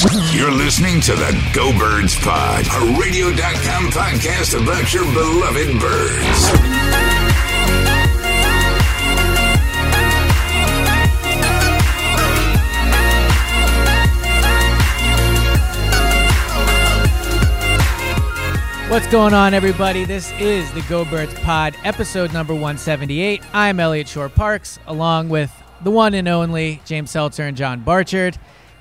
You're listening to the Go Birds Pod, a radio.com podcast about your beloved birds. What's going on, everybody? This is the Go Birds Pod, episode number 178. I'm Eliot Shorr-Parks, along with the one and only James Seltzer and John Barchard.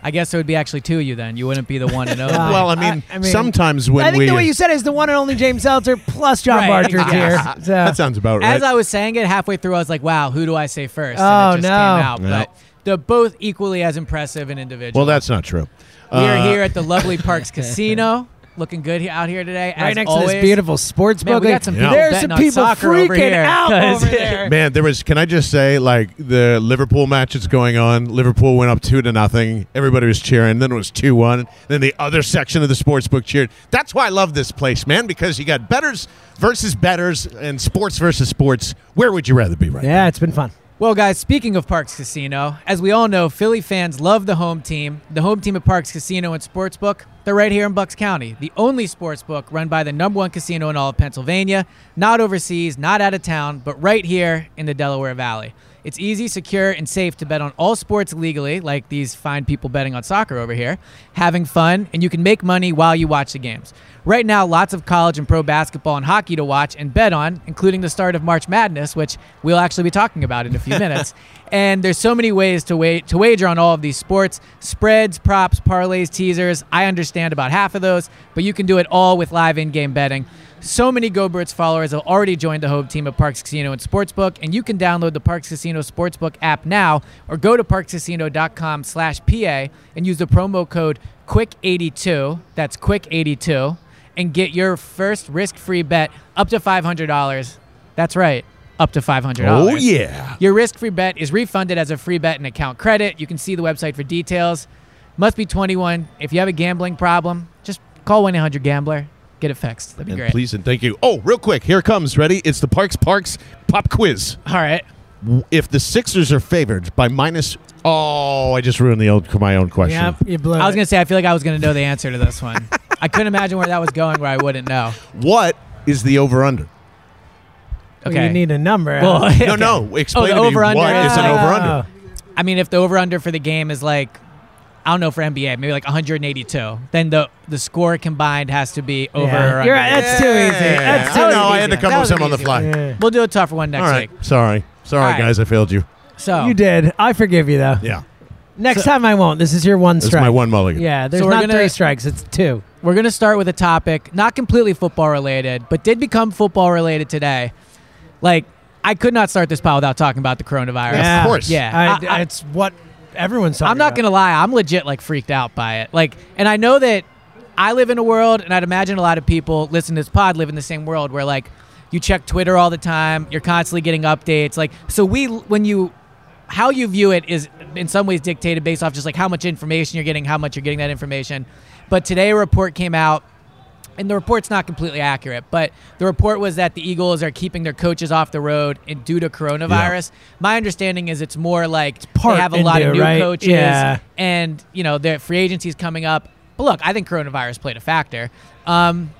I guess there would be actually two of you then. You wouldn't be the one and only. Well, I mean, I- I mean, sometimes when I think we the way you said it is the one and only James Seltzer plus John Right, Barchard's yes. here. So. that sounds about right. As I was saying it halfway through, I was like, wow, who do I say first? Oh, and it just no. came out. Yeah. But they're both equally as impressive and individual. well, that's not true. we are Uh, here at the lovely Parx Casino. Looking good he- out here today. right next always. to this beautiful sports Man, book. we got some people There's some people soccer over freaking here, out 'cause- over there. Man, there was. Can I just say, like the Liverpool match that's going on? Liverpool went up two to nothing. Everybody was cheering. Then it was two one. Then the other section of the sports book cheered. That's why I love this place, man, because you got betters versus betters and sports versus sports. Where would you rather be right? Yeah, it's been fun. Well, guys, speaking of Parx Casino, as we all know, Philly fans love the home team. The home team at Parx Casino and Sportsbook, they're right here in Bucks County, the only sportsbook run by the number one casino in all of Pennsylvania, not overseas, not out of town, but right here in the Delaware Valley. It's easy, secure, and safe to bet on all sports legally, like these fine people betting on soccer over here, having fun, and you can make money while you watch the games. Right now, lots of college and pro basketball and hockey to watch and bet on, including the start of March Madness, which we'll actually be talking about in a few minutes. And there's so many ways to wait to wager on all of these sports: spreads, props, parlays, teasers. I understand about half of those, but you can do it all with live in-game betting. So many Go Birds followers have already joined the home team at Parx Casino and Sportsbook, and you can download the Parx Casino Sportsbook app now or go to parxcasino.com slash PA and use the promo code QUICK82, that's QUICK82, and get your first risk-free bet up to $500. That's right, up to $500. Oh yeah. Your risk-free bet is refunded as a free bet and account credit. You can see the website for details. Must be 21. If you have a gambling problem, just call 1-800-GAMBLER. Get it fixed. That'd be And great. please and thank you. Oh, real quick, here it comes. Ready? It's the Parx Parx pop quiz. All right. If the Sixers are favored by minus, oh, I just ruined the old my own question. Yeah, you blew I was going to say, I feel like I was going to know the answer to this one. I couldn't imagine where that was going where I wouldn't know. What is the over under? Well, Okay. You need a number. Well, Al. No, no. Oh, explain the to me over-under. what is an Oh. over under. I mean, if the over-under for the game is like, I don't know for NBA, maybe like 182, then the the score combined has to be over Yeah. or You're right. That's too easy. That's too I know. easy. I had to come That up with was something on the fly. Yeah. We'll do a tougher one next All right. week. Sorry. Sorry, All right. guys. I failed you. So You did. I forgive you though. Yeah. Next time I won't. This is your one This strike. is my one mulligan. Yeah, there's So not gonna- three strikes. It's two. We're going to start with a topic not completely football related, but did become football related today. Like, I could not start this pod without talking about the coronavirus. Yeah, of course. Yeah. I, I- I- it's what everyone's talking I'm not going to lie. I'm legit like freaked out by it. Like, and I know that I live in a world, and I'd imagine a lot of people listening to this pod live in the same world where like you check Twitter all the time, you're constantly getting updates. Like, so we, when you, how you view it is in some ways dictated based off just like how much information you're getting, how much you're getting that information. But today a report came out and the report's not completely accurate, but the report was that the Eagles are keeping their coaches off the road in, due to coronavirus. My understanding is it's more like they have a lot of new right? coaches, Yeah. and you know their free agency's coming up. But look, I think coronavirus played a factor. Um,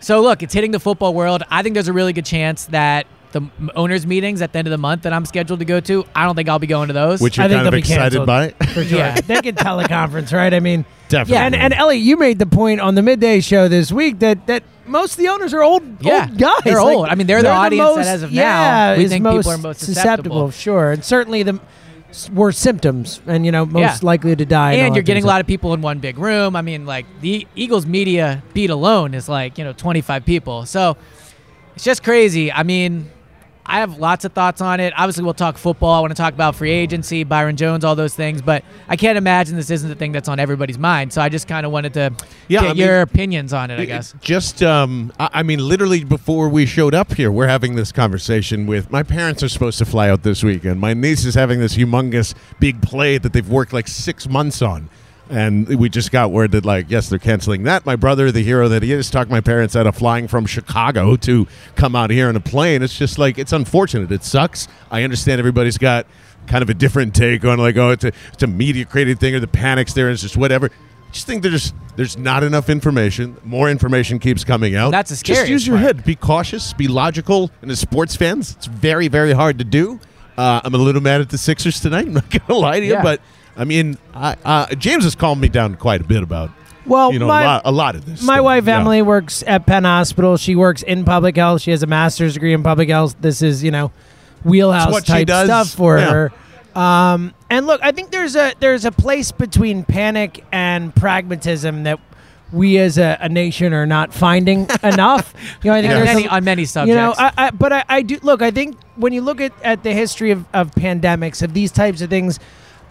so look, it's hitting the football world. I think there's a really good chance that the owners' meetings at the end of the month that I'm scheduled to go to, I don't think I'll be going to those. Which you're I think kind of they'll be excited canceled. by. for sure. Yeah. they can teleconference, right? I mean, Definitely. And and Ellie, you made the point on the midday show this week that that most of the owners are old, Yeah, old guys. they're Like, old. I mean, they're the audience that as of now, yeah, we is think people are most susceptible. Sure, and certainly the s- worst symptoms, and you know most Yeah. likely to die. all and you're getting a kind lot of people in one big room. I mean, like the Eagles media beat alone is like you know 25 people, so it's just crazy. I mean, I have lots of thoughts on it. Obviously, we'll talk football. I want to talk about free agency, Byron Jones, all those things. But I can't imagine this isn't the thing that's on everybody's mind. So I just kind of wanted to Yeah, get I mean- your opinions on it. I guess. Just, um, I, I mean, literally before we showed up here, we're having this conversation with my parents are supposed to fly out this weekend. My niece is having this humongous big play that they've worked like six months on. And we just got word that, like, yes, they're canceling that. My brother, the hero that he is, talked my parents out of flying from Chicago to come out here in a plane. It's just like, it's unfortunate. It sucks. I understand everybody's got kind of a different take on, like, oh, it's a, it's a media created thing or the panics there. It's just whatever. I just think there's there's not enough information. More information keeps coming out. That's the Just use your part. head. Be cautious. Be logical. And as sports fans, it's very very hard to do. Uh, I'm a little mad at the Sixers tonight. I'm not gonna lie to you, Yeah. but I mean, I, uh, James has calmed me down quite a bit about Well, you know my- a, lot, a lot of this. My stuff. wife Yeah. Emily works at Penn Hospital. She works in public health. She has a master's degree in public health. This is, you know, wheelhouse what she type does. stuff for Yeah. her. Um, and look, I think there's a there's a place between panic and pragmatism that we as a, a nation are not finding enough. You know, I think On there's many, a- on many subjects. you know, I, I, but I, I do look. I think when you look at, at the history of, of pandemics, of these types of things,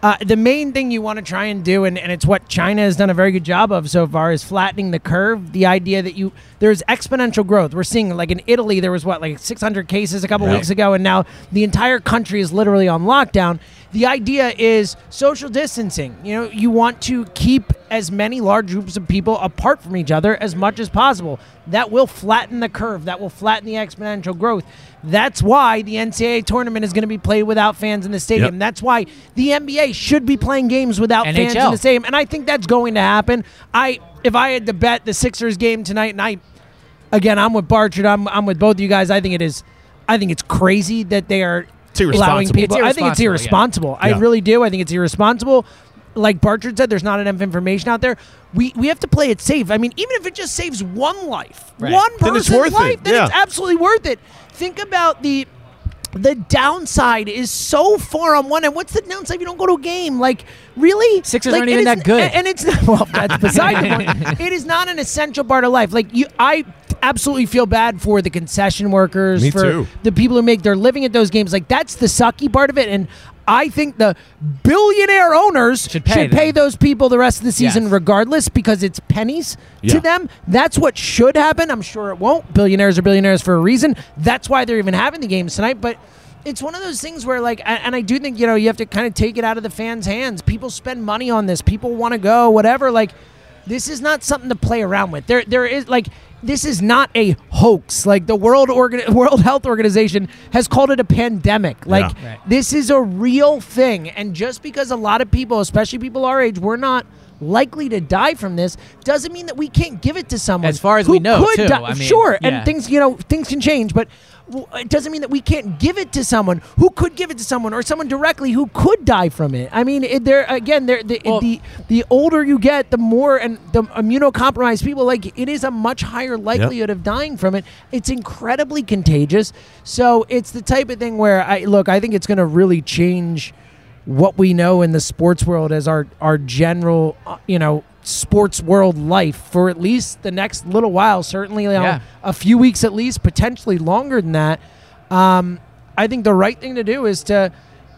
uh, the main thing you want to try and do, and, and it's what China has done a very good job of so far, is flattening the curve. The idea that you there's exponential growth. We're seeing like in Italy, there was what like 600 cases a couple weeks ago, and now the entire country is literally on lockdown. The idea is social distancing. You know, you want to keep as many large groups of people apart from each other as much as possible. That will flatten the curve. That will flatten the exponential growth. That's why the NCAA tournament is going to be played without fans in the stadium. Yep. That's why the NBA should be playing games without fans in the stadium. And I think that's going to happen. I if I had to bet the Sixers game tonight, and I again, I'm with Barchard. I'm I'm with both of you guys. I think it is. I think it's crazy that they are It's allowing people. It's I think it's irresponsible, irresponsible. I Yeah. really do. I think it's irresponsible. Like Barchard said, there's not enough information out there. We we have to play it safe. I mean, even if it just saves one life, Right. one Then person's it's worth it. life, then it's absolutely worth it. Think about the the downside is so far on one end. What's the downside if you don't go to a game? Like, really? Sixers like, aren't even that good. And it's well, that's beside the point. It is not an essential part of life. Like you, I absolutely feel bad for the concession workers, Me for too. the people who make their living at those games. Like that's the sucky part of it. And I think the billionaire owners Should pay them. those people the rest of the season Yes. regardless because it's pennies Yeah. to them. That's what should happen. I'm sure it won't. Billionaires are billionaires for a reason. That's why they're even having the games tonight. But it's one of those things where like and I do think you know you have to kind of take it out of the fans' hands. People spend money on this. People want to go whatever like this is not something to play around with. There there is like this is not a hoax. Like the World Organ- World Health Organization has called it a pandemic. Like Yeah. Right. this is a real thing and just because a lot of people, especially people our age, we're not likely to die from this doesn't mean that we can't give it to someone As far as we know, could too. die. I mean, sure yeah. and things you know things can change but it doesn't mean that we can't give it to someone who could give it to someone or someone directly who could die from it. I mean it, there again there the, Well- the the older you get the more and the immunocompromised people like it is a much higher likelihood of dying from it. It's incredibly contagious. So it's the type of thing where i look i think it's going to really change what we know in the sports world as our our general uh, you know sports world life for at least the next little while certainly you know, Yeah. a few weeks at least potentially longer than that um, i think the right thing to do is to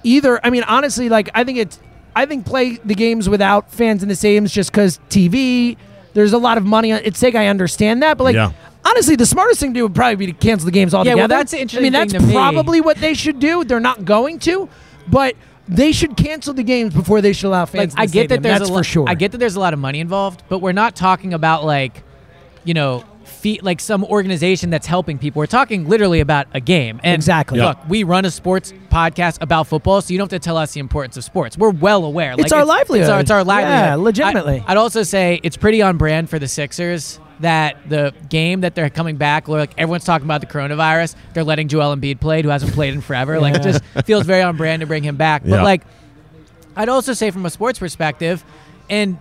either i mean honestly like i think it's i think play the games without fans in the stadiums just because tv there's a lot of money on its sake i understand that but like Yeah. Honestly, the smartest thing to do would probably be to cancel the games altogether. Yeah, well, that's interesting. I mean, that's thing to me. probably what they should do. They're not going to, but they should cancel the games before they should allow fans. like in the I get that there's that's a for sure. I get that there's a lot of money involved, but we're not talking about like, you know, fe- like some organization that's helping people. We're talking literally about a game. And Exactly. Look, we run a sports podcast about football, so you don't have to tell us the importance of sports. We're well aware. It's our livelihood. It's our, it's our livelihood. Yeah, legitimately. I, I'd also say it's pretty on brand for the Sixers that the game that they're coming back, like everyone's talking about the coronavirus, they're letting Joel Embiid play, who hasn't played in forever. Like it just feels very on brand to bring him back. But Yeah. like, I'd also say from a sports perspective, and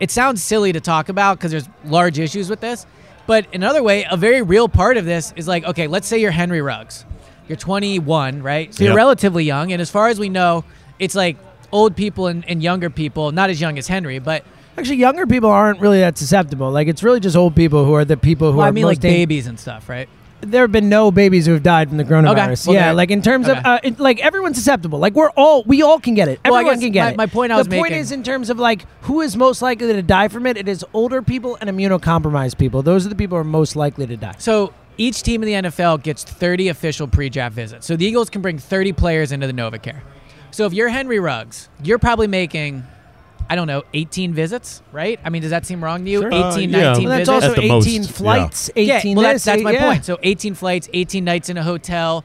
it sounds silly to talk about because there's large issues with this, but another way, a very real part of this is like, okay, let's say you're Henry Ruggs. You're 21, right? So you're relatively young. And as far as we know, it's like old people and, and younger people, not as young as Henry, but Actually, younger people aren't really that susceptible. Like it's really just old people who are the people who well, are I mean most like dang- babies and stuff, right? there have been no babies who have died from the coronavirus. well, yeah, like in terms of uh, it, like everyone's susceptible. Like we're all we all can get it. Everyone can get my- it. my point I the was point making- is in terms of like who is most likely to die from it. It is older people and immunocompromised people. Those are the people who are most likely to die. So each team in the NFL gets 30 official pre-draft visits. So the Eagles can bring 30 players into the NovaCare. So if you're Henry Ruggs, you're probably making, I don't know, 18 visits, right? I mean, does that seem wrong to you? Sure. 18, Uh, 19. Well, that's visits. also At 18 most, flights, yeah, 18 well, that's, that's my yeah. point. So 18 flights, 18 nights in a hotel.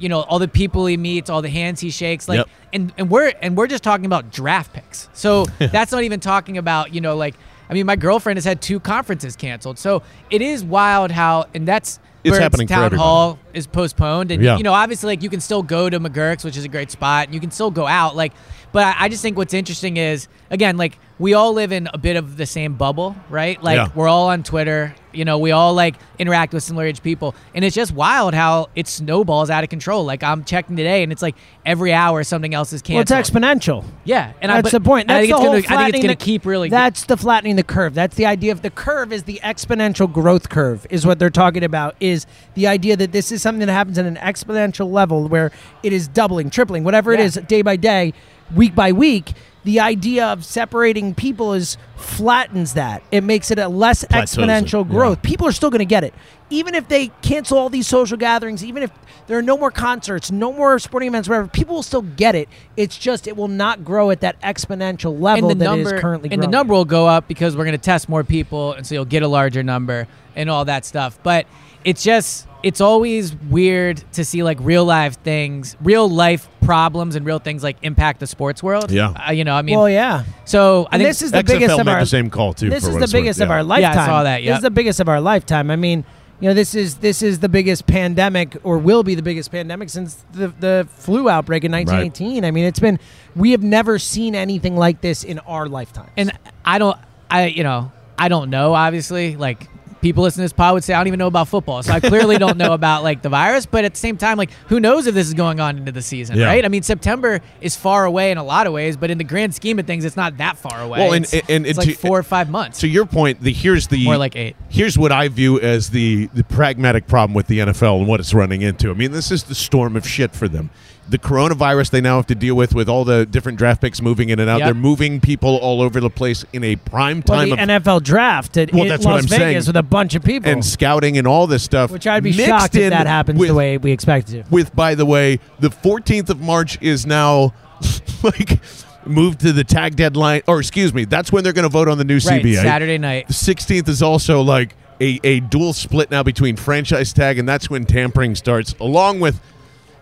You know, all the people he meets, all the hands he shakes, like, Yep. and and we're and we're just talking about draft picks. So that's not even talking about you know like. I mean, my girlfriend has had two conferences canceled, so it is wild how, and that's Bird's happening Town. Hall is postponed, and Yeah. you know, obviously, like you can still go to McGurk's, which is a great spot, and you can still go out, like. But I, I just think what's interesting is again, like we all live in a bit of the same bubble, right? Like Yeah. we're all on Twitter, you know, we all like interact with similar age people, and it's just wild how it snowballs out of control. Like I'm checking today, and it's like every hour something else is Well, it's exponential. yeah, and I, that's but- the point. and I That's think the it's whole gonna, I think it's flattening gonna the- keep really. That's the flattening the curve. That's the idea of the curve is the exponential growth curve is what they're talking about. Is the idea that this is something that happens at an exponential level where it is doubling, tripling, whatever it Yeah. is, day by day, week by week. The idea of separating people is flattens that. It makes it a less Plateaus it, exponential yeah. growth. People are still going to get it, even if they cancel all these social gatherings, even if there are no more concerts, no more sporting events, whatever. People will still get it. It's just it will not grow at that exponential level and the that number is currently. and the number will go up because we're going to test more people, and so you'll get a larger number and all that stuff. But it's just it's always weird to see like real life things, real life problems, and real things like impact the sports world. Yeah. uh, you know, I mean, Well, yeah. so I And think this is the XFL biggest of our the same call too. This for is the it's worth, biggest of yeah. our lifetime. Yeah, I saw that, This is the biggest of our lifetime. I mean, you know, this is this is the biggest pandemic, or will be the biggest pandemic since the the flu outbreak in 1918. I mean, it's been we have never seen anything like this in our lifetime. and I don't, I you know, I don't know. Obviously, like people listening to this pod would say I don't even know about football, so I clearly don't know about like the virus. But at the same time, like who knows if this is going on into the season, Yeah. right? I mean, September is far away in a lot of ways, but in the grand scheme of things, it's not that far away. Well, and- it's, and- it's and like to- four or five months. To your point, the here's the More like eight. Here's what I view as the the pragmatic problem with the NFL and what it's running into. I mean, this is the storm of shit for them. The coronavirus they now have to deal with with all the different draft picks moving in and out. Yep. They're moving people all over the place in a prime well, time the of NFL draft at Well, in that's what Las I'm Vegas saying. with a bunch of people, and scouting and all this stuff. which I'd be mixed shocked if that happens with, the way we expect it to. with by the way the 14th of march is now like moved to the tag deadline or excuse me that's when they're going to vote on the new right, cba Saturday night. the 16th is also like a, a dual split now between franchise tag and that's when tampering starts along with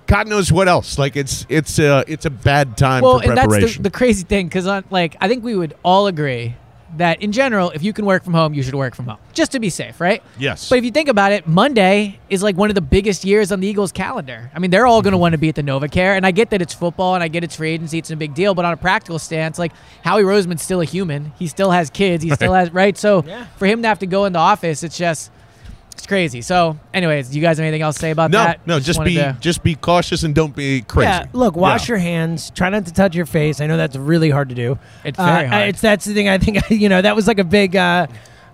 god knows what else like it's it's a it's a bad time for preparation. Well, for and that's the, the crazy thing because, like, I think we would all agree that in general, if you can work from home, you should work from home just to be safe, right? Yes. But if you think about it, Monday is like one of the biggest years on the Eagles' calendar. I mean, they're all going to want to be at the NovaCare, and I get that it's football, and I get it's free agency, it's a big deal. But on a practical stance, like Howie Roseman's still a human. He still has kids. He still has right. So Yeah. for him to have to go in the office, it's just it's crazy. So, anyways, do you guys have anything else to say about no that? no just wanted be to- just be cautious and don't be crazy Yeah, look, wash Yeah. your hands. Try not to touch your face. I know that's really hard to do. It's very Uh, hard. It's that's the thing. I think you know that was like a big. Uh,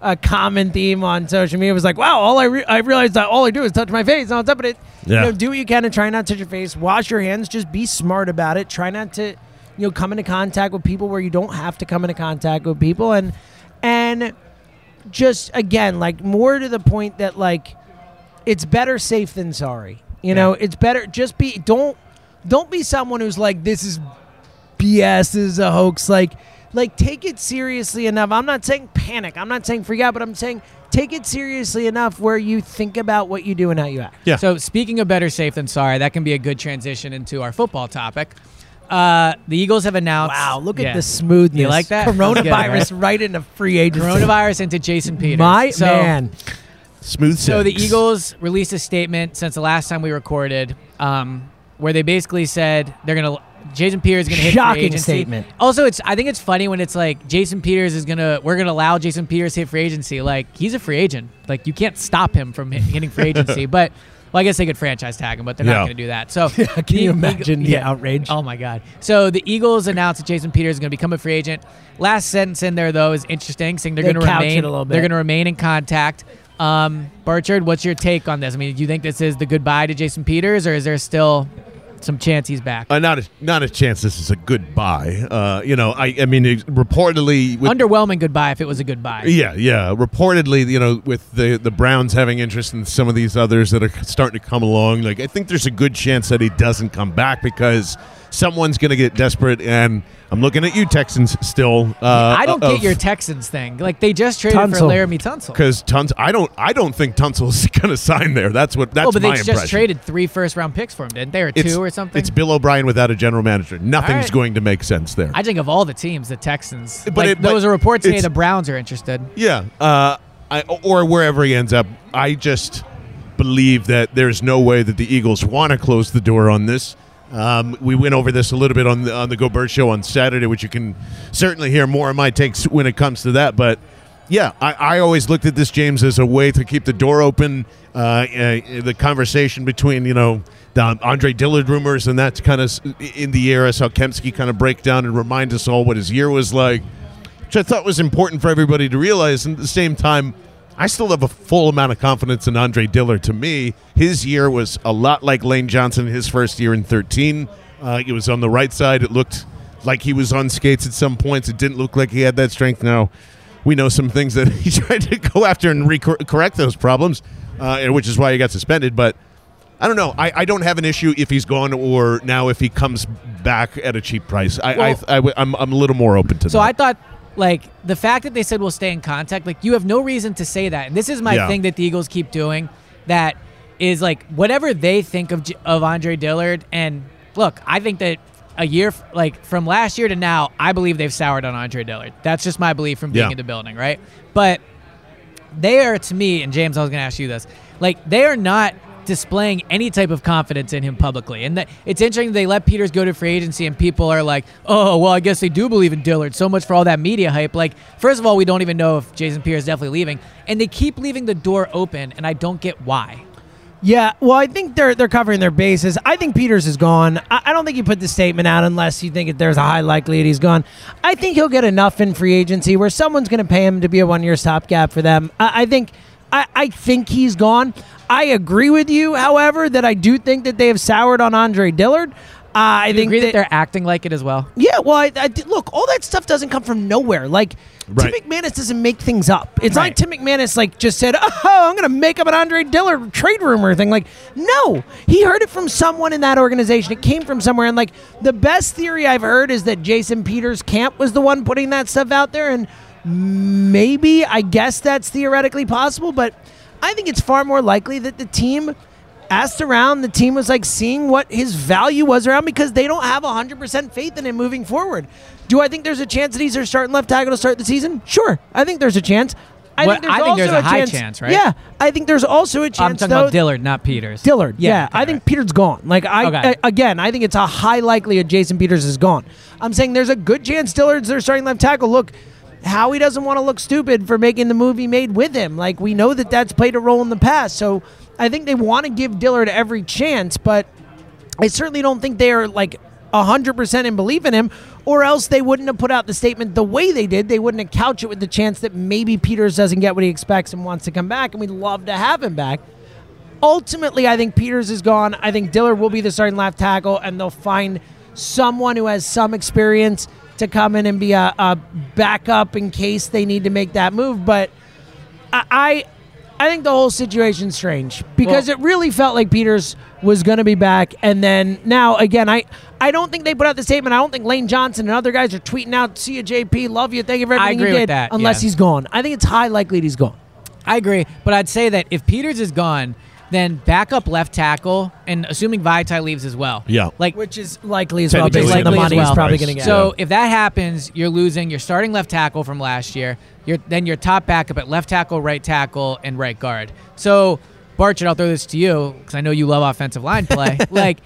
a common theme on social media was like, "Wow, all I re- I realized that all I do is touch my face." And on top of it, you Yeah. know, do what you can to try not to touch your face. Wash your hands. Just be smart about it. Try not to, you know, come into contact with people where you don't have to come into contact with people, and and just again, like more to the point that like it's better safe than sorry. You know, it's better just be don't don't be someone who's like this is BS, this is a hoax. Like Like, take it seriously enough. I'm not saying panic. I'm not saying freak out, but I'm saying take it seriously enough where you think about what you do and how you act. Yeah. So speaking of better safe than sorry, that can be a good transition into our football topic. Uh, the Eagles have announced. Wow, look Yeah. at the smoothness. You like that? Coronavirus right into free agency. Coronavirus into Jason Peters. My So- man. Smooth. So the. Eagles released a statement since the last time we recorded, um, where they basically said they're gonna. Jason Peters is gonna hit Shocking free agency. statement. Also, it's I think it's funny when it's like Jason Peters is gonna we're gonna allow Jason Peters to hit free agency. Like he's a free agent. Like you can't stop him from hitting free agency. But well, I guess they could franchise tag him, but they're Yeah. not gonna do that. So Can the you imagine the outrage? Oh my god! So the Eagles announced that Jason Peters is going to become a free agent. Last sentence in there though is interesting, saying they're They going to remain. it a little They're going to remain in contact. Um, Barchard, what's your take on this? I mean, do you think this is the goodbye to Jason Peters, or is there still some chance he's back? Uh, not a not a chance. This is a goodbye. Uh, you know, I I mean, it- reportedly with Underwhelming goodbye if it was a goodbye. Yeah, yeah. Reportedly, you know, with the the Browns having interest in some of these others that are starting to come along, like I think there's a good chance that he doesn't come back because someone's going to get desperate. And I'm looking at you, Texans, still. Uh, I don't of- get your Texans thing. Like they just traded for Laremy Tunsil. because tons. I don't. I don't think Tunsil's going to sign there. That's what. That's well, but they just impression. traded three first round picks for him, didn't they? Or It's- two or something? It's Bill O'Brien without a general manager. Nothing's All right. going to make sense there. I think of all the teams, the Texans. But like, it- there but was a report today the Browns are interested. Yeah, uh, I, or wherever he ends up. I just believe that there's no way that the Eagles want to close the door on this. Um, we went over this a little bit on the on the Go Bird Show on Saturday, which you can certainly hear more of my takes when it comes to that. But yeah, I, I always looked at this James as a way to keep the door open. Uh, uh, the conversation between you know the Andre Dillard rumors and that's kind of in the air. I saw Kempski kind of break down and remind us all what his year was like which I thought was important for everybody to realize. And at the same time, I still have a full amount of confidence in Andre Dillard. To me, his year was a lot like Lane Johnson, his first year in 13. Uh, it was on the right side. It looked like he was on skates at some points. It didn't look like he had that strength. Now, we know some things that he tried to go after and re- correct those problems, uh, which is why he got suspended. But I don't know. I, I don't have an issue if he's gone or now if he comes back at a cheap price. I, Well- I, I, am I'm a little more open to So that. So I thought, like, the fact that they said we'll stay in contact, like, you have no reason to say that. And this is my Yeah. thing that the Eagles keep doing that is, like, whatever they think of, of Andre Dillard. And look, I think that a year, like, from last year to now, I believe they've soured on Andre Dillard. That's just my belief from being Yeah. in the building, right? But they are, to me, and James, I was going to ask you this, like, they are not displaying any type of confidence in him publicly. And that, it's interesting that they let Peters go to free agency and people are like, oh, well, I guess they do believe in Dillard. So much for all that media hype. Like, first of all, we don't even know if Jason Peters is definitely leaving. And they keep leaving the door open, and I don't get why. Yeah, well, I think they're they're covering their bases. I think Peters is gone. I, I don't think you put the statement out unless you think that there's a high likelihood he's gone. I think he'll get enough in free agency where someone's going to pay him to be a one year stopgap for them. I, I think I, I think he's gone. I agree with you, however, that I do think that they have soured on Andre Dillard. Uh, I You think agree that, that- they're acting like it as well? yeah, well, I, I look, all that stuff doesn't come from nowhere. Like Right. Tim McManus doesn't make things up. It's not Right. like Tim McManus like just said, "Oh, I'm going to make up an Andre Dillard trade rumor thing." Like, no, he heard it from someone in that organization. It came from somewhere, and like the best theory I've heard is that Jason Peters' camp was the one putting that stuff out there, and maybe I guess that's theoretically possible, but I think it's far more likely that the team asked around. The team was like seeing what his value was around because they don't have 100% faith in him moving forward. Do I think there's a chance that he's their starting left tackle to start the season? Sure. I think there's a chance. I Well, think there's I think there's a high chance, chance, right? Yeah. I think there's also a chance, I'm talking though, about Dillard, not Peters. Dillard. Yeah, okay, I think right. Peters gone. Like I, Okay. I- again, I think it's a high likelihood Jason Peters is gone. I'm saying there's a good chance Dillard's their starting left tackle. Look, Howie doesn't want to look stupid for making the movie made with him. Like we know that that's played a role in the past. So I think they want to give Dillard every chance, but I certainly don't think they are like 100% in belief in him, or else they wouldn't have put out the statement the way they did. They wouldn't have couched it with the chance that maybe Peters doesn't get what he expects and wants to come back, and we'd love to have him back. Ultimately, I think Peters is gone. I think Dillard will be the starting left tackle, and they'll find someone who has some experience to come in and be a, a backup in case they need to make that move. But I, I think the whole situation's strange because Well- it really felt like Peters was going to be back, and then now again, I I don't think they put out the statement. I don't think Lane Johnson and other guys are tweeting out, "See you, JP, love you, thank you for I everything agree you with did," that, unless yeah. he's gone. I think it's high likelihood he's gone. I agree, but I'd say that if Peters is gone, then backup left tackle, and assuming Vaitai leaves as well. Yeah. like Which is likely as well, Technically based on the likely as money he's probably Price. going to get. So if that happens, you're losing. You're starting left tackle from last year. You're then your top backup at left tackle, right tackle, and right guard. So Barchard, I'll throw this to you because I know you love offensive line play. like,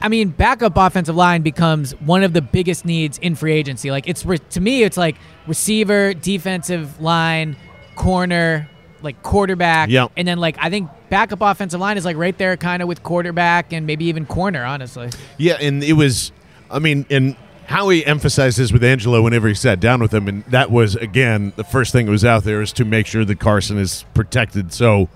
I mean, backup offensive line becomes one of the biggest needs in free agency. Like, it's re- to me, it's like receiver, defensive line, corner, like quarterback, Yep. and then like I think backup offensive line is like right there, kind of with quarterback and maybe even corner. Honestly. Yeah, and it was, I mean, and Howie emphasized this with Angelo whenever he sat down with him, and that was again the first thing that was out there is to make sure that Carson is protected. So,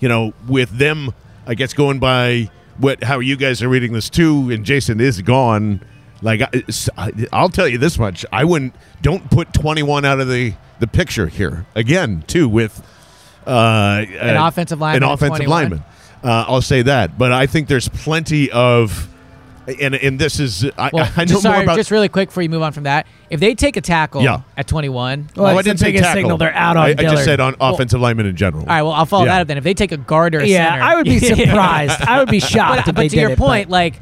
you know, with them, I guess going by what how you guys are reading this too, and Jason is gone. Like I, I'll tell you this much, I wouldn't don't put twenty one out of the the picture here again too with uh, An offensive lineman an offensive 21. lineman. Uh, I'll say that, but I think there's plenty of, and and this is I, Well, I know just, more sorry, about. just really quick before you move on from that. If they take a tackle Yeah. at 21, Well, oh, I didn't say biggest tackle. signal they're out on I, I just said on offensive linemen in general. all right, well, I'll follow Yeah. that up then. If they take a guard or a yeah, center, I would be surprised. I would be shocked But, if but they to did your it, point, like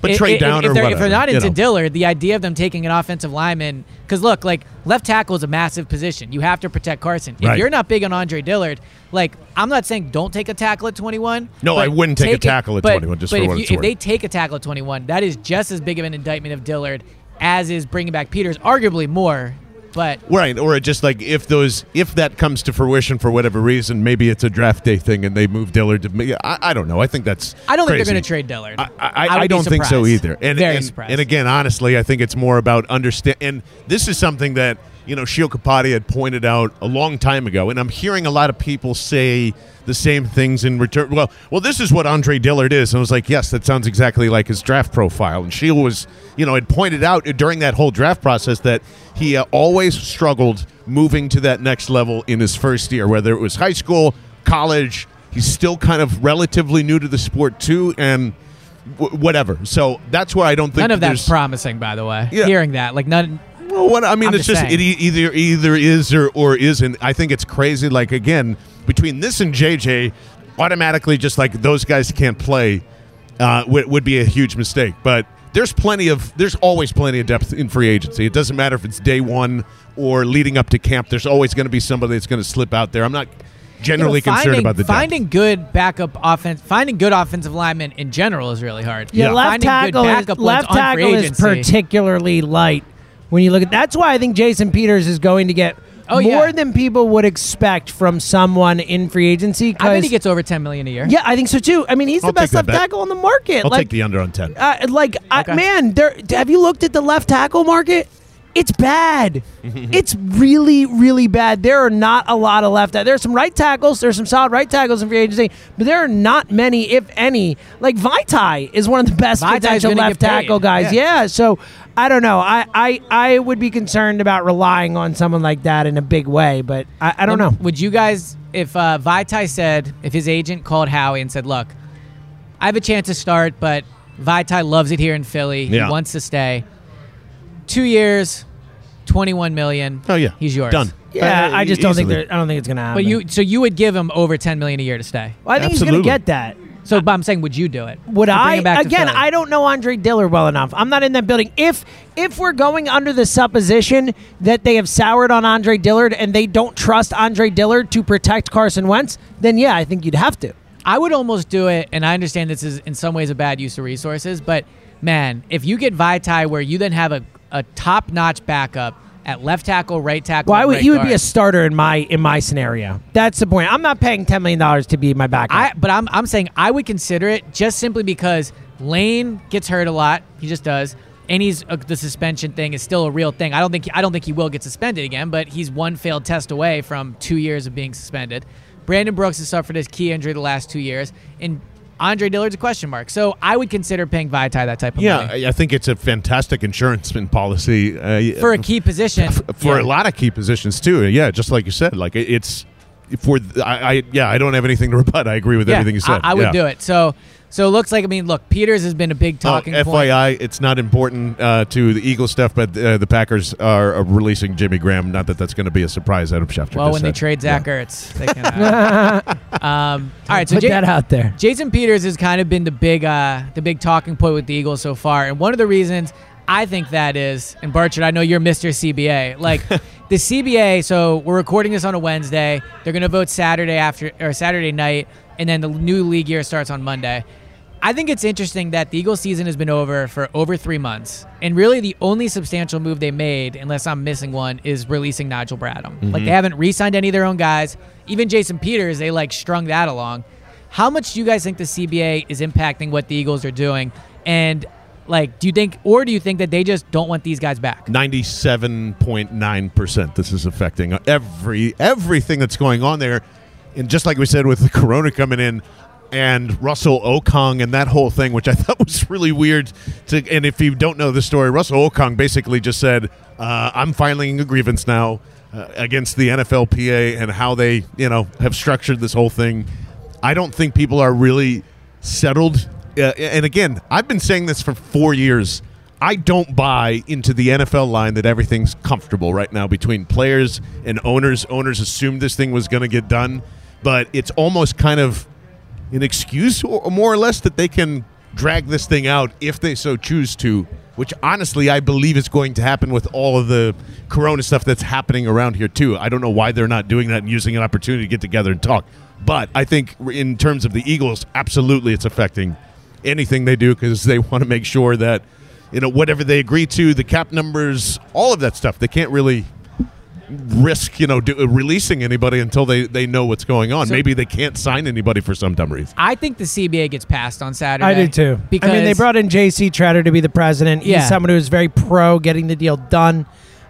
but i- trade down if or they're, whatever. if they're not you into know. Dillard, the idea of them taking an offensive lineman, because look, like left tackle is a massive position. You have to protect Carson. If Right. you're not big on Andre Dillard, like I'm not saying don't take a tackle at 21. No, I wouldn't take a it- tackle at but- 21, just but for if you- if they take a tackle at 21, that is just as big of an indictment of Dillard as is bringing back Peters, arguably more. But Right, or just like if those if that comes to fruition for whatever reason, maybe it's a draft day thing and they move Dillard to. I, I don't know. I think that's. I don't think they're going to trade Dillard. I, I, I don't think so either. And, Very and, surprised. and again, honestly, I think it's more about understand. And this is something that you know Sheil Kapadia had pointed out a long time ago, and I'm hearing a lot of people say the same things in return. Well, well, this is what Andre Dillard is, and I was like, yes, that sounds exactly like his draft profile. And Shio was, you know, had pointed out during that whole draft process that he uh, always struggled moving to that next level in his first year, whether it was high school, college. He's still kind of relatively new to the sport too, and whatever. So that's why I don't think None of that's promising, by the way. Yeah. Hearing that, like none. Well, what I mean, I'm it's just just it e- either either is or or isn't. I think it's crazy. Like again, between this and JJ, automatically just like those guys can't play uh, would, would be a huge mistake. But there's plenty of there's always plenty of depth in free agency. It doesn't matter if it's day one or leading up to camp. There's always going to be somebody that's going to slip out there. I'm not generally You know, concerned about the depth. finding good backup offense, finding good offensive linemen in general is really hard. Yeah, Yeah. left Finding tackle good is, backup left tackle is particularly light when you look at. That's why I think Jason Peters is going to get Oh, more yeah. than people would expect from someone in free agency. I bet 'cause- he gets over 10 million a year. yeah, I think so too. I mean, he's I'll the best left bet. tackle on the market. I'll like, take the under on ten. uh, like I, man, there. Have you looked at the left tackle market? It's bad. it's really, really bad. There are not a lot of left. There are some right tackles. There's some solid right tackles in free agency, but there are not many, if any. Like Vaitai is one of the best Vaitai's potential left get paid. tackle guys. Yeah. Yeah. So I don't know. I, I I would be concerned about relying on someone like that in a big way, but I, I don't know. Would you guys, if uh, Vaitai said, if his agent called Howie and said, look, I have a chance to start, but Vaitai loves it here in Philly. Yeah. He wants to stay. Two years, 21 million. Oh yeah, He's yours. Done. Yeah, Uh, I just don't think easily. that. I don't think it's gonna happen. But you, so you would give him over 10 million a year to stay. Well, I think he's Absolutely. gonna get that. So, but I'm saying, would you do it? Would To bring I him back to again? Philly? I don't know Andre Dillard well enough. I'm not in that building. If if we're going under the supposition that they have soured on Andre Dillard and they don't trust Andre Dillard to protect Carson Wentz, then yeah, I think you'd have to. I would almost do it, and I understand this is in some ways a bad use of resources, but man, if you get Vaitai where you then have a, a top notch backup at left tackle, right tackle, Well, would, right he would be a starter in my in my scenario. That's the point. I'm not paying ten million dollars to be my backup. I, but I'm, I'm saying I would consider it just simply because Lane gets hurt a lot. He just does. And he's uh, the suspension thing is still a real thing. I don't think I don't think he will get suspended again, but he's one failed test away from two years of being suspended. Brandon Brooks has suffered his key injury the last two years, and Andre Dillard's a question mark. So I would consider paying Vaitai that type of Yeah, money I I think it's a fantastic insurance policy uh, for a key position. for yeah. a lot of key positions too. Yeah, just like you said, like it's for I, I yeah, I don't have anything to rebut. I agree with Yeah, everything you said. I, I would Yeah. do it. So, so it looks like I mean, look, Peters has been a big Oh, talking point. FYI, it's not important uh, to the Eagles stuff, but uh, the Packers are, are releasing Jimmy Graham. Not that that's going to be a surprise. Adam Schefter. Well, just when they trade Zach Yeah. Ertz, they can. Uh, um, all right, so Put Jay- that out there. Jason Peters has kind of been the big, uh, the big talking point with the Eagles so far, and one of the reasons I think that is, and Barchard, I know you're Mr. CBA. Like the CBA, so we're recording this on a Wednesday. They're going to vote Saturday after or Saturday night, and then the new league year starts on Monday. I think it's interesting that the Eagles season has been over for over three months, and really the only substantial move they made, unless I'm missing one, is releasing Nigel Bradham. Like mm-hmm. they haven't re-signed any of their own guys. Even Jason Peters, they like strung that along. How much do you guys think the CBA is impacting what the Eagles are doing? And like, do you think, or do you think that they just don't want these guys back? Ninety-seven point nine percent. This is affecting every everything that's going on there, and just like we said with the Corona coming in, and Russell Okung and that whole thing, which I thought was really weird. To and if you don't know the story, Russell Okung basically just said, uh, "I'm filing a grievance now uh, against the NFLPA and how they, you know, have structured this whole thing." I don't think people are really settled. Uh, and again, I've been saying this for four years. I don't buy into the NFL line that everything's comfortable right now between players and owners. Owners assumed this thing was going to get done, but it's almost kind of an excuse, or more or less, that they can drag this thing out if they so choose to. Which honestly, I believe is going to happen with all of the Corona stuff that's happening around here too. I don't know why they're not doing that and using an opportunity to get together and talk. But I think in terms of the Eagles, absolutely, it's affecting anything they do because they want to make sure that you know whatever they agree to, the cap numbers, all of that stuff. They can't really risk you know do, releasing anybody until they they know what's going on. So- Maybe they can't sign anybody for some dumb reason. I think the CBA gets passed on Saturday. I do too. Because I mean, they brought in J.C. Tretter to be the president. He's Yeah. someone who's very pro getting the deal done.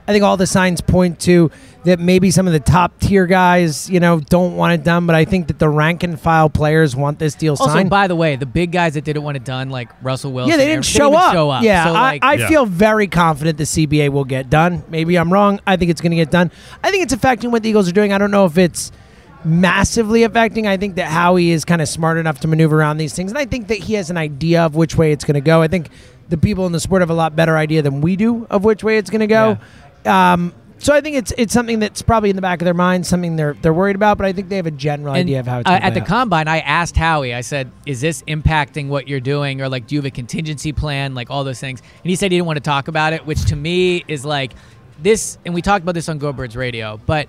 I think all the signs point to that maybe some of the top tier guys, you know, don't want it done, but I think that the rank and file players want this deal Also, signed. by the way, the big guys that didn't want it done, like Russell Wilson, yeah, they didn't show, even up. show up. Yeah, so, like, I, I Yeah. feel very confident the CBA will get done. Maybe I'm wrong. I think it's going to get done. I think it's affecting what the Eagles are doing. I don't know if it's massively affecting. I think that Howie is kind of smart enough to maneuver around these things, and I think that he has an idea of which way it's going to go. I think the people in the sport have a lot better idea than we do of which way it's going to go. Um, so I think it's it's something that's probably in the back of their mind, something they're they're worried about. But I think they have a general And, idea of how it's uh, at the out. combine. I asked Howie. I said, "Is this impacting what you're doing, or like, do you have a contingency plan, like all those things?" And he said he didn't want to talk about it, which to me is like this. And we talked about this on Go Birds Radio, but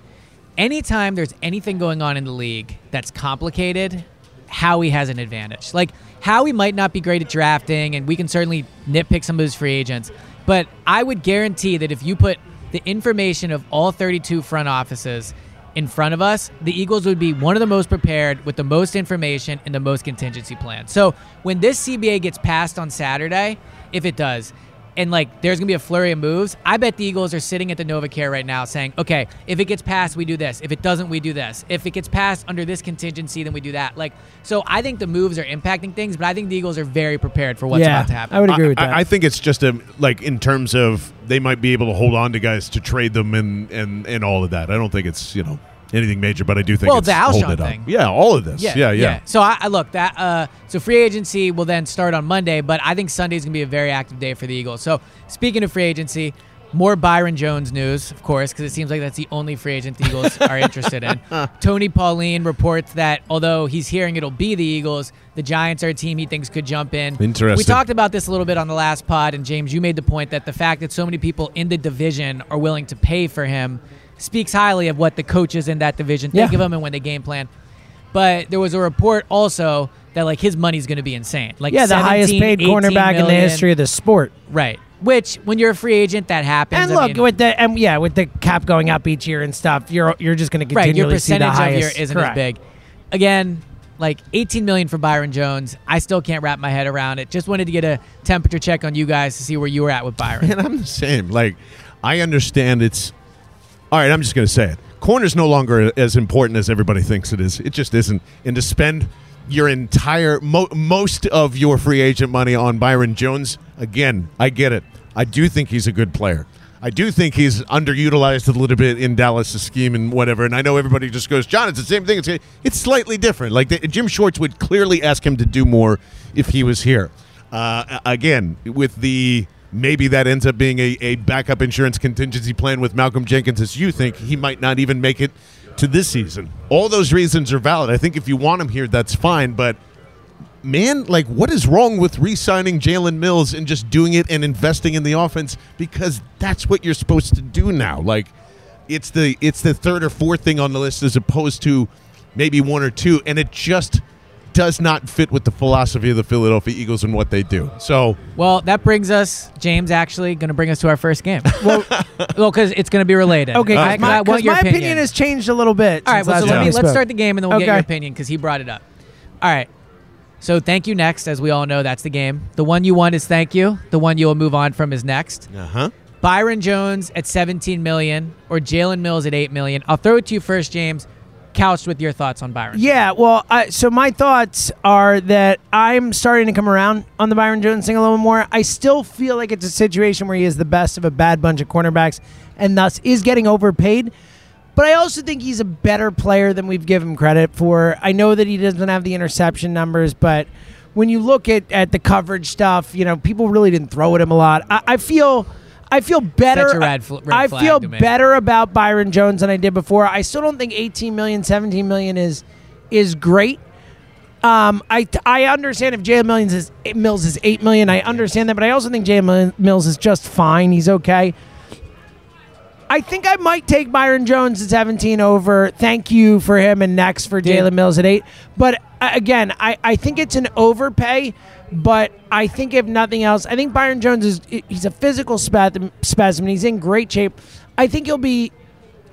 anytime there's anything going on in the league that's complicated, Howie has an advantage. Like Howie might not be great at drafting, and we can certainly nitpick some of his free agents. But I would guarantee that if you put the information of all 32 front offices in front of us, the Eagles would be one of the most prepared with the most information and the most contingency plan. So when this CBA gets passed on Saturday, if it does, and like there's gonna be a flurry of moves, I bet the Eagles are sitting at the NovaCare right now saying, okay, if it gets passed, we do this. If it doesn't, we do this. If it gets passed under this contingency, then we do that. Like, so I think the moves are impacting things, but I think the Eagles are very prepared for what's yeah, about to happen. I would agree I, with that. I, I think it's just a like in terms of they might be able to hold on to guys to trade them and and and all of that. I don't think it's you know anything major, but I do think Well, it's the Alshon it thing. Yeah, all of this. Yeah, yeah. So I, I look that. Uh, so free agency will then start on Monday, but I think Sunday is gonna be a very active day for the Eagles. So speaking of free agency, more Byron Jones news, of course, because it seems like that's the only free agent the Eagles are interested in. Tony Pauline reports that although he's hearing it'll be the Eagles, the Giants are a team he thinks could jump in. Interesting. We talked about this a little bit on the last pod, and James, you made the point that the fact that so many people in the division are willing to pay for him speaks highly of what the coaches in that division think Yeah. of him and when they game plan. But there was a report also that like his money's going to be insane. Like yeah, the highest paid 18 cornerback in the history of the sport. Right. Which when you're a free agent, that happens. And I look, mean- with the and yeah, with the cap going up each year and stuff, you're you're just going to right, continually your see the percentage of highest. your isn't Correct. as big. Again, like 18 million for Byron Jones. I still can't wrap my head around it. Just wanted to get a temperature check on you guys to see where you were at with Byron. And I'm the same. Like, I understand it's. All right, I'm just going to say it. Corner's no longer as important as everybody thinks it is. It just isn't. And to spend your entire, mo- most of your free agent money on Byron Jones, again, I get it. I do think he's a good player. I do think he's underutilized a little bit in Dallas' scheme and whatever. And I know everybody just goes, John, it's the same thing. It's it's slightly different. Like the, Jim Schwartz would clearly ask him to do more if he was here. Uh, again, with the maybe that ends up being a, a backup insurance contingency plan with Malcolm Jenkins, as you think he might not even make it to this season. All those reasons are valid. I think if you want him here, that's fine. But man, like, what is wrong with re-signing Jalen Mills and just doing it and investing in the offense because that's what you're supposed to do now. Like, it's the it's the third or fourth thing on the list as opposed to maybe one or two, and it just does not fit with the philosophy of the Philadelphia Eagles and what they do. So, well, that brings us, James. Actually, going to bring us to our first game. well, well, because it's going to be related. Okay, I, my, I want your my opinion. has changed a little bit. All right, well, so let me, let's start the game and then we'll get Okay. your opinion because he brought it up. All right. So thank you next, as we all know, that's the game. The one you won is thank you. The one you will move on from is next. uh huh. Byron Jones at 17 million or Jalen Mills at 8 million. I'll throw it to you first, James. Couched with your thoughts on Byron. Yeah, well, I, so my thoughts are that I'm starting to come around on the Byron Jones thing a little more. I still feel like it's a situation where he is the best of a bad bunch of cornerbacks and thus is getting overpaid. But I also think he's a better player than we've given him credit for. I know that he doesn't have the interception numbers, but when you look at, at the coverage stuff, you know, people really didn't throw at him a lot. I, I feel I feel better. Red red I feel better about Byron Jones than I did before. I still don't think 18 million, 17 million is is great. Um, I I understand if Jalen Millions is Mills is eight million. I understand that, but I also think Jalen Mills is just fine. He's okay. I think I might take Byron Jones at 17 over. Thank you for him and next for Dude. Jalen Mills at eight. But uh, again, I, I think it's an overpay. But I think if nothing else, I think Byron Jones is he's a physical specimen. He's in great shape. I think he'll be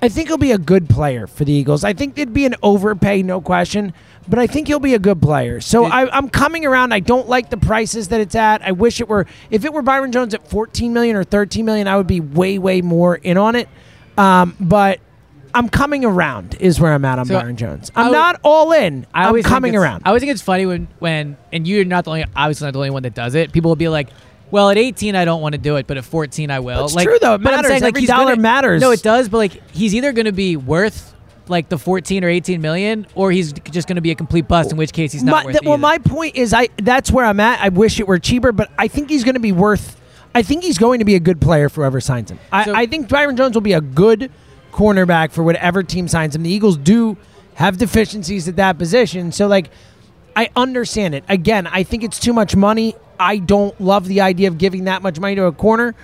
I think he'll be a good player for the Eagles. I think it'd be an overpay, no question, but I think he'll be a good player. So Did- I, I'm coming around. I don't like the prices that it's at. I wish it were if it were Byron Jones at 14 million or 13 million, I would be way, way more in on it. Um, but I'm coming around is where I'm at on So, Byron Jones. I'm would- not all in. I I'm coming around. I always think it's funny when, when and you're not the only obviously not the only one that does it. People will be like, "Well, at 18 I don't want to do it, but at 14 I will." That's like, true, though. It matters. saying, like, Every dollar gonna- matters. No, it does, but like he's either going to be worth like the 14 or 18 million, or he's just going to be a complete bust. In which case, he's not My- worth th- well, either. my point is, I that's where I'm at. I wish it were cheaper, but I think he's going to be worth. I think he's going to be a good player for whoever signs him. I, So- I think Byron Jones will be a good cornerback for whatever team signs him. The Eagles do have deficiencies at that position, so like, I understand it. Again, I think it's too much money. I don't love the idea of giving that much money to a corner,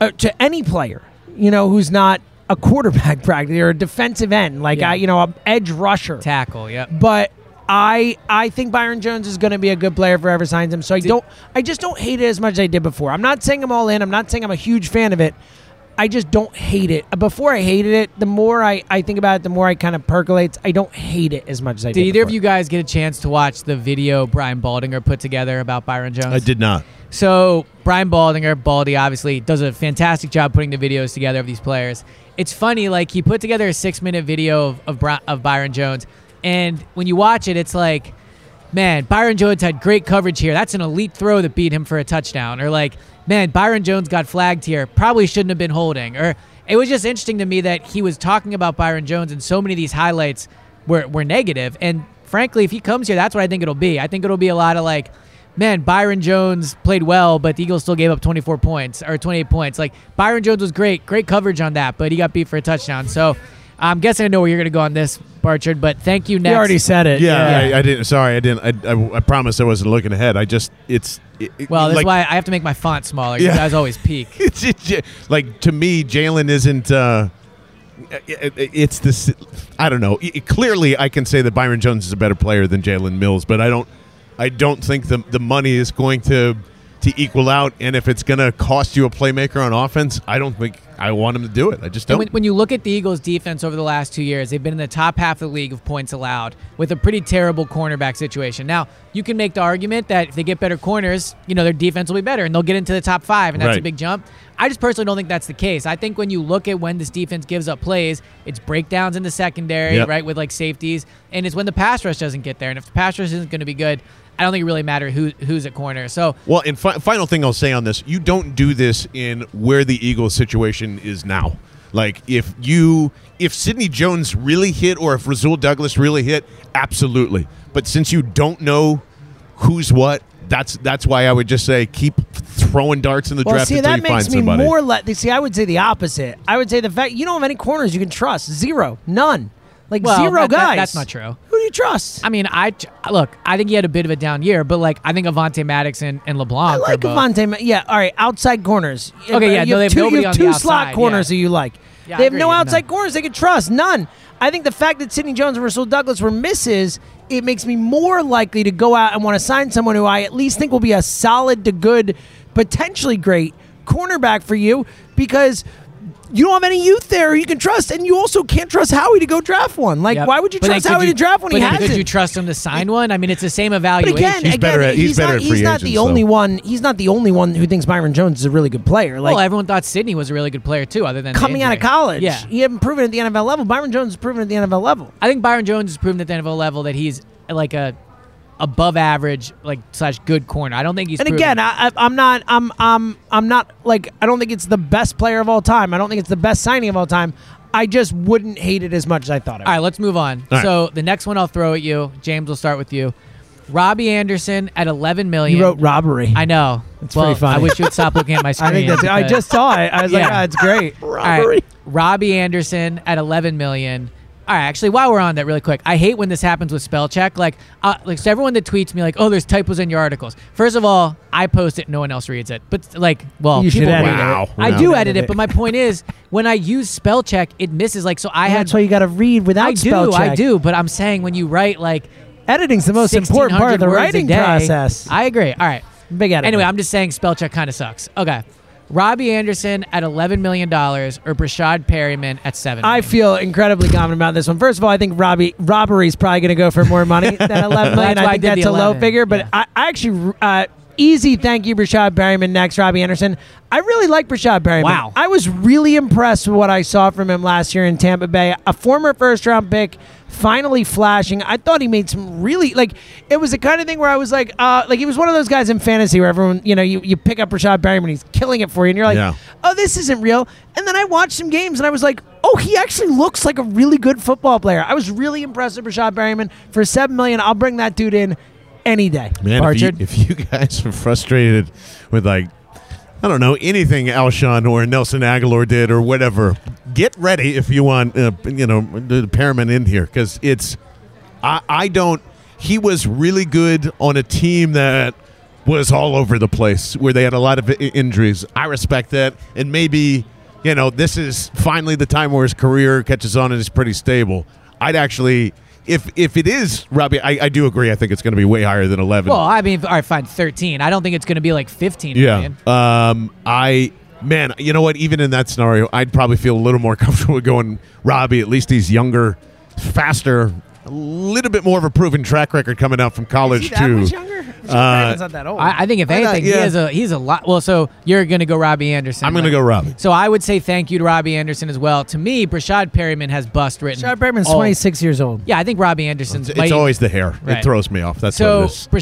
uh, to any player, you know, who's not a quarterback practically or a defensive end, like Yeah. I, you know, a edge rusher tackle. yeah. but I I think Byron Jones is going to be a good player for whoever signs him. So I don't I just don't hate it as much as I did before. I'm not saying I'm all in. I'm not saying I'm a huge fan of it. I just don't hate it. Before I hated it, the more I, I think about it, the more I kind of percolates. I don't hate it as much as I did. Did either of you guys get a chance to watch the video Brian Baldinger put together about Byron Jones? I did not. So Brian Baldinger, Baldy, obviously does a fantastic job putting the videos together of these players. It's funny, like he put together a six-minute video of of, Bri- of Byron Jones, and when you watch it, it's like, man, Byron Jones had great coverage here. That's an elite throw that beat him for a touchdown. Or like, man, Byron Jones got flagged here. Probably shouldn't have been holding. Or it was just interesting to me that he was talking about Byron Jones, and so many of these highlights were were negative. And frankly, if he comes here, that's what I think it'll be. I think it'll be a lot of like man, Byron Jones played well, but the Eagles still gave up 24 points or 28 points. Like Byron Jones was great, great coverage on that, but he got beat for a touchdown. So I'm guessing I know where you're going to go on this, Barchard. But thank you. Next. You already said it. Yeah, I, I didn't. Sorry, I didn't. I, I, I promise I wasn't looking ahead. I just it's. It, it- Well, that's like, why I have to make my font smaller. You Yeah. guys always peak. it's, it's like to me, Jalen isn't. Uh, it- it- it's this. I don't know. It- clearly, I can say that Byron Jones is a better player than Jalen Mills, but I don't. I don't think the the money is going to to equal out. And if it's going to cost you a playmaker on offense, I don't think I want him to do it. I just don't. when, when you look at the Eagles' defense over the last two years, they've been in the top half of the league of points allowed with a pretty terrible cornerback situation. Now, you can make the argument that if they get better corners, you know, their defense will be better and they'll get into the top five, and that's a big jump. I just personally don't think that's the case. I think when you look at when this defense gives up plays, it's breakdowns in the secondary, Yep. right, with like safeties, and it's when the pass rush doesn't get there. And if the pass rush isn't going to be good, I don't think it really mattered who who's at corner. So Well, and fi- final thing I'll say on this: you don't do this in where the Eagles situation is now. Like if you if Sidney Jones really hit or if Rasul Douglas really hit, absolutely. But since you don't know who's what, that's that's why I would just say keep throwing darts in the Well, draft see, until that you makes find me somebody. more. Le- see, I would say the opposite. I would say the fact you don't have any corners you can trust. Zero, none, like Well, zero that- that- guys. that's not true. Who do you trust? I mean, I look. I think he had a bit of a down year, but like I think Avonte Maddox and, and LeBlanc. I like Avonte. Yeah, all right. Outside corners. Okay, yeah, you no, have they have two, nobody you have two slot corners yeah. that you like. Yeah, they have no no. outside corners they can trust. None. I think the fact that Sidney Jones and Rasul Douglas were misses, it makes me more likely to go out and want to sign someone who I at least think will be a solid to good, potentially great cornerback for you because. You don't have any youth there you can trust, and you also can't trust Howie to go draft one. Like, Yep. why would you But trust could Howie you- to draft one? But He hasn't. could you trust him to sign one? I mean, it's the same But evaluation. again, He's again, better at- he's better not, at he's not agents, the only though. one. He's not the only one who thinks Byron Jones is a really good player. Like well, everyone thought Sidney was a really good player too, other than the coming out of college, Yeah, he hadn't proven at the NFL level. Byron Jones has proven at the NFL level. I think Byron Jones has proven at the NFL level that he's like a above average, like slash good corner. I don't think he's. And proven- again, I, I, I'm not. I'm. I'm. I'm not like. I don't think it's the best player of all time. I don't think it's the best signing of all time. I just wouldn't hate it as much as I thought. I would. All right, let's move on. All right. So the next one I'll throw at you, James. We'll start with you. Robbie Anderson at 11 million. You wrote robbery. I know. It's well, pretty funny. I wish you would stop looking at my screen. I think that's. I just saw it. I was like, Yeah. ah, it's great. All right, Robbie Anderson at 11 million. All right, actually, while we're on that, really quick, I hate when this happens with spell check. Like, uh, like so everyone that tweets me, like, "Oh, there's typos in your articles." First of all, I post it, no one else reads it. But like, well, You should people edit read it. I Wow. do Edit edit it. but my point is, when I use spell check, it misses. Like, so I had. That's why you got to read without I do, spell check. I do, but I'm saying when you write like Editing's the most important part of the 1600 words a writing day, process. I agree. All right. Big editor. Anyway, I'm just saying spell check kind of sucks. Okay. Robbie Anderson at $11 million or Breshad Perriman at 7 I feel incredibly confident about this one. First of all, I think Robbie robbery's probably going to go for more money than 11 million. That's why I I think the that's a low figure, but yeah. I, I actually uh, easy thank you, Breshad Perriman. Next, Robbie Anderson. I really like Breshad Perriman. Wow. I was really impressed with what I saw from him last year in Tampa Bay. A former first round pick. Finally flashing. I thought he made some really like it was the kind of thing where I was like, uh, like he was one of those guys in fantasy where everyone, you know, you, you pick up Rashad Perriman, he's killing it for you, and you're like, Yeah. oh, this isn't real. And then I watched some games and I was like, oh, he actually looks like a really good football player. I was really impressed with Rashad Perriman for seven million. I'll bring that dude in any day. Man, if you, if you guys are frustrated with like, I don't know anything Alshon or Nelson Agholor did or whatever, get ready if you want, uh, you know, the Perriman in here because it's, I, I don't. He was really good on a team that was all over the place where they had a lot of injuries. I respect that, and maybe you know this is finally the time where his career catches on and is pretty stable. I'd actually. If, if it is Robbie, I, I do agree. I think it's going to be way higher than eleven. Well, I mean, all right, fine, 13. I don't think it's going to be like 15 Yeah. million. Um. I man, you know what? Even in that scenario, I'd probably feel a little more comfortable going Robbie. At least he's younger, faster, a little bit more of a proven track record coming out from college too. Younger? Uh, not that old. I, I think if I thought- anything, he yeah. has a he's a lot. Well, so you're going to go Robbie Anderson. I'm going to go Robbie. So I would say thank you to Robbie Anderson as well. To me, Breshad Perriman has bust written. Rashad Perriman's all- 26 years old. Yeah, I think Robbie Anderson's. It's, it's always the hair. Right. It throws me off. That's So what it is.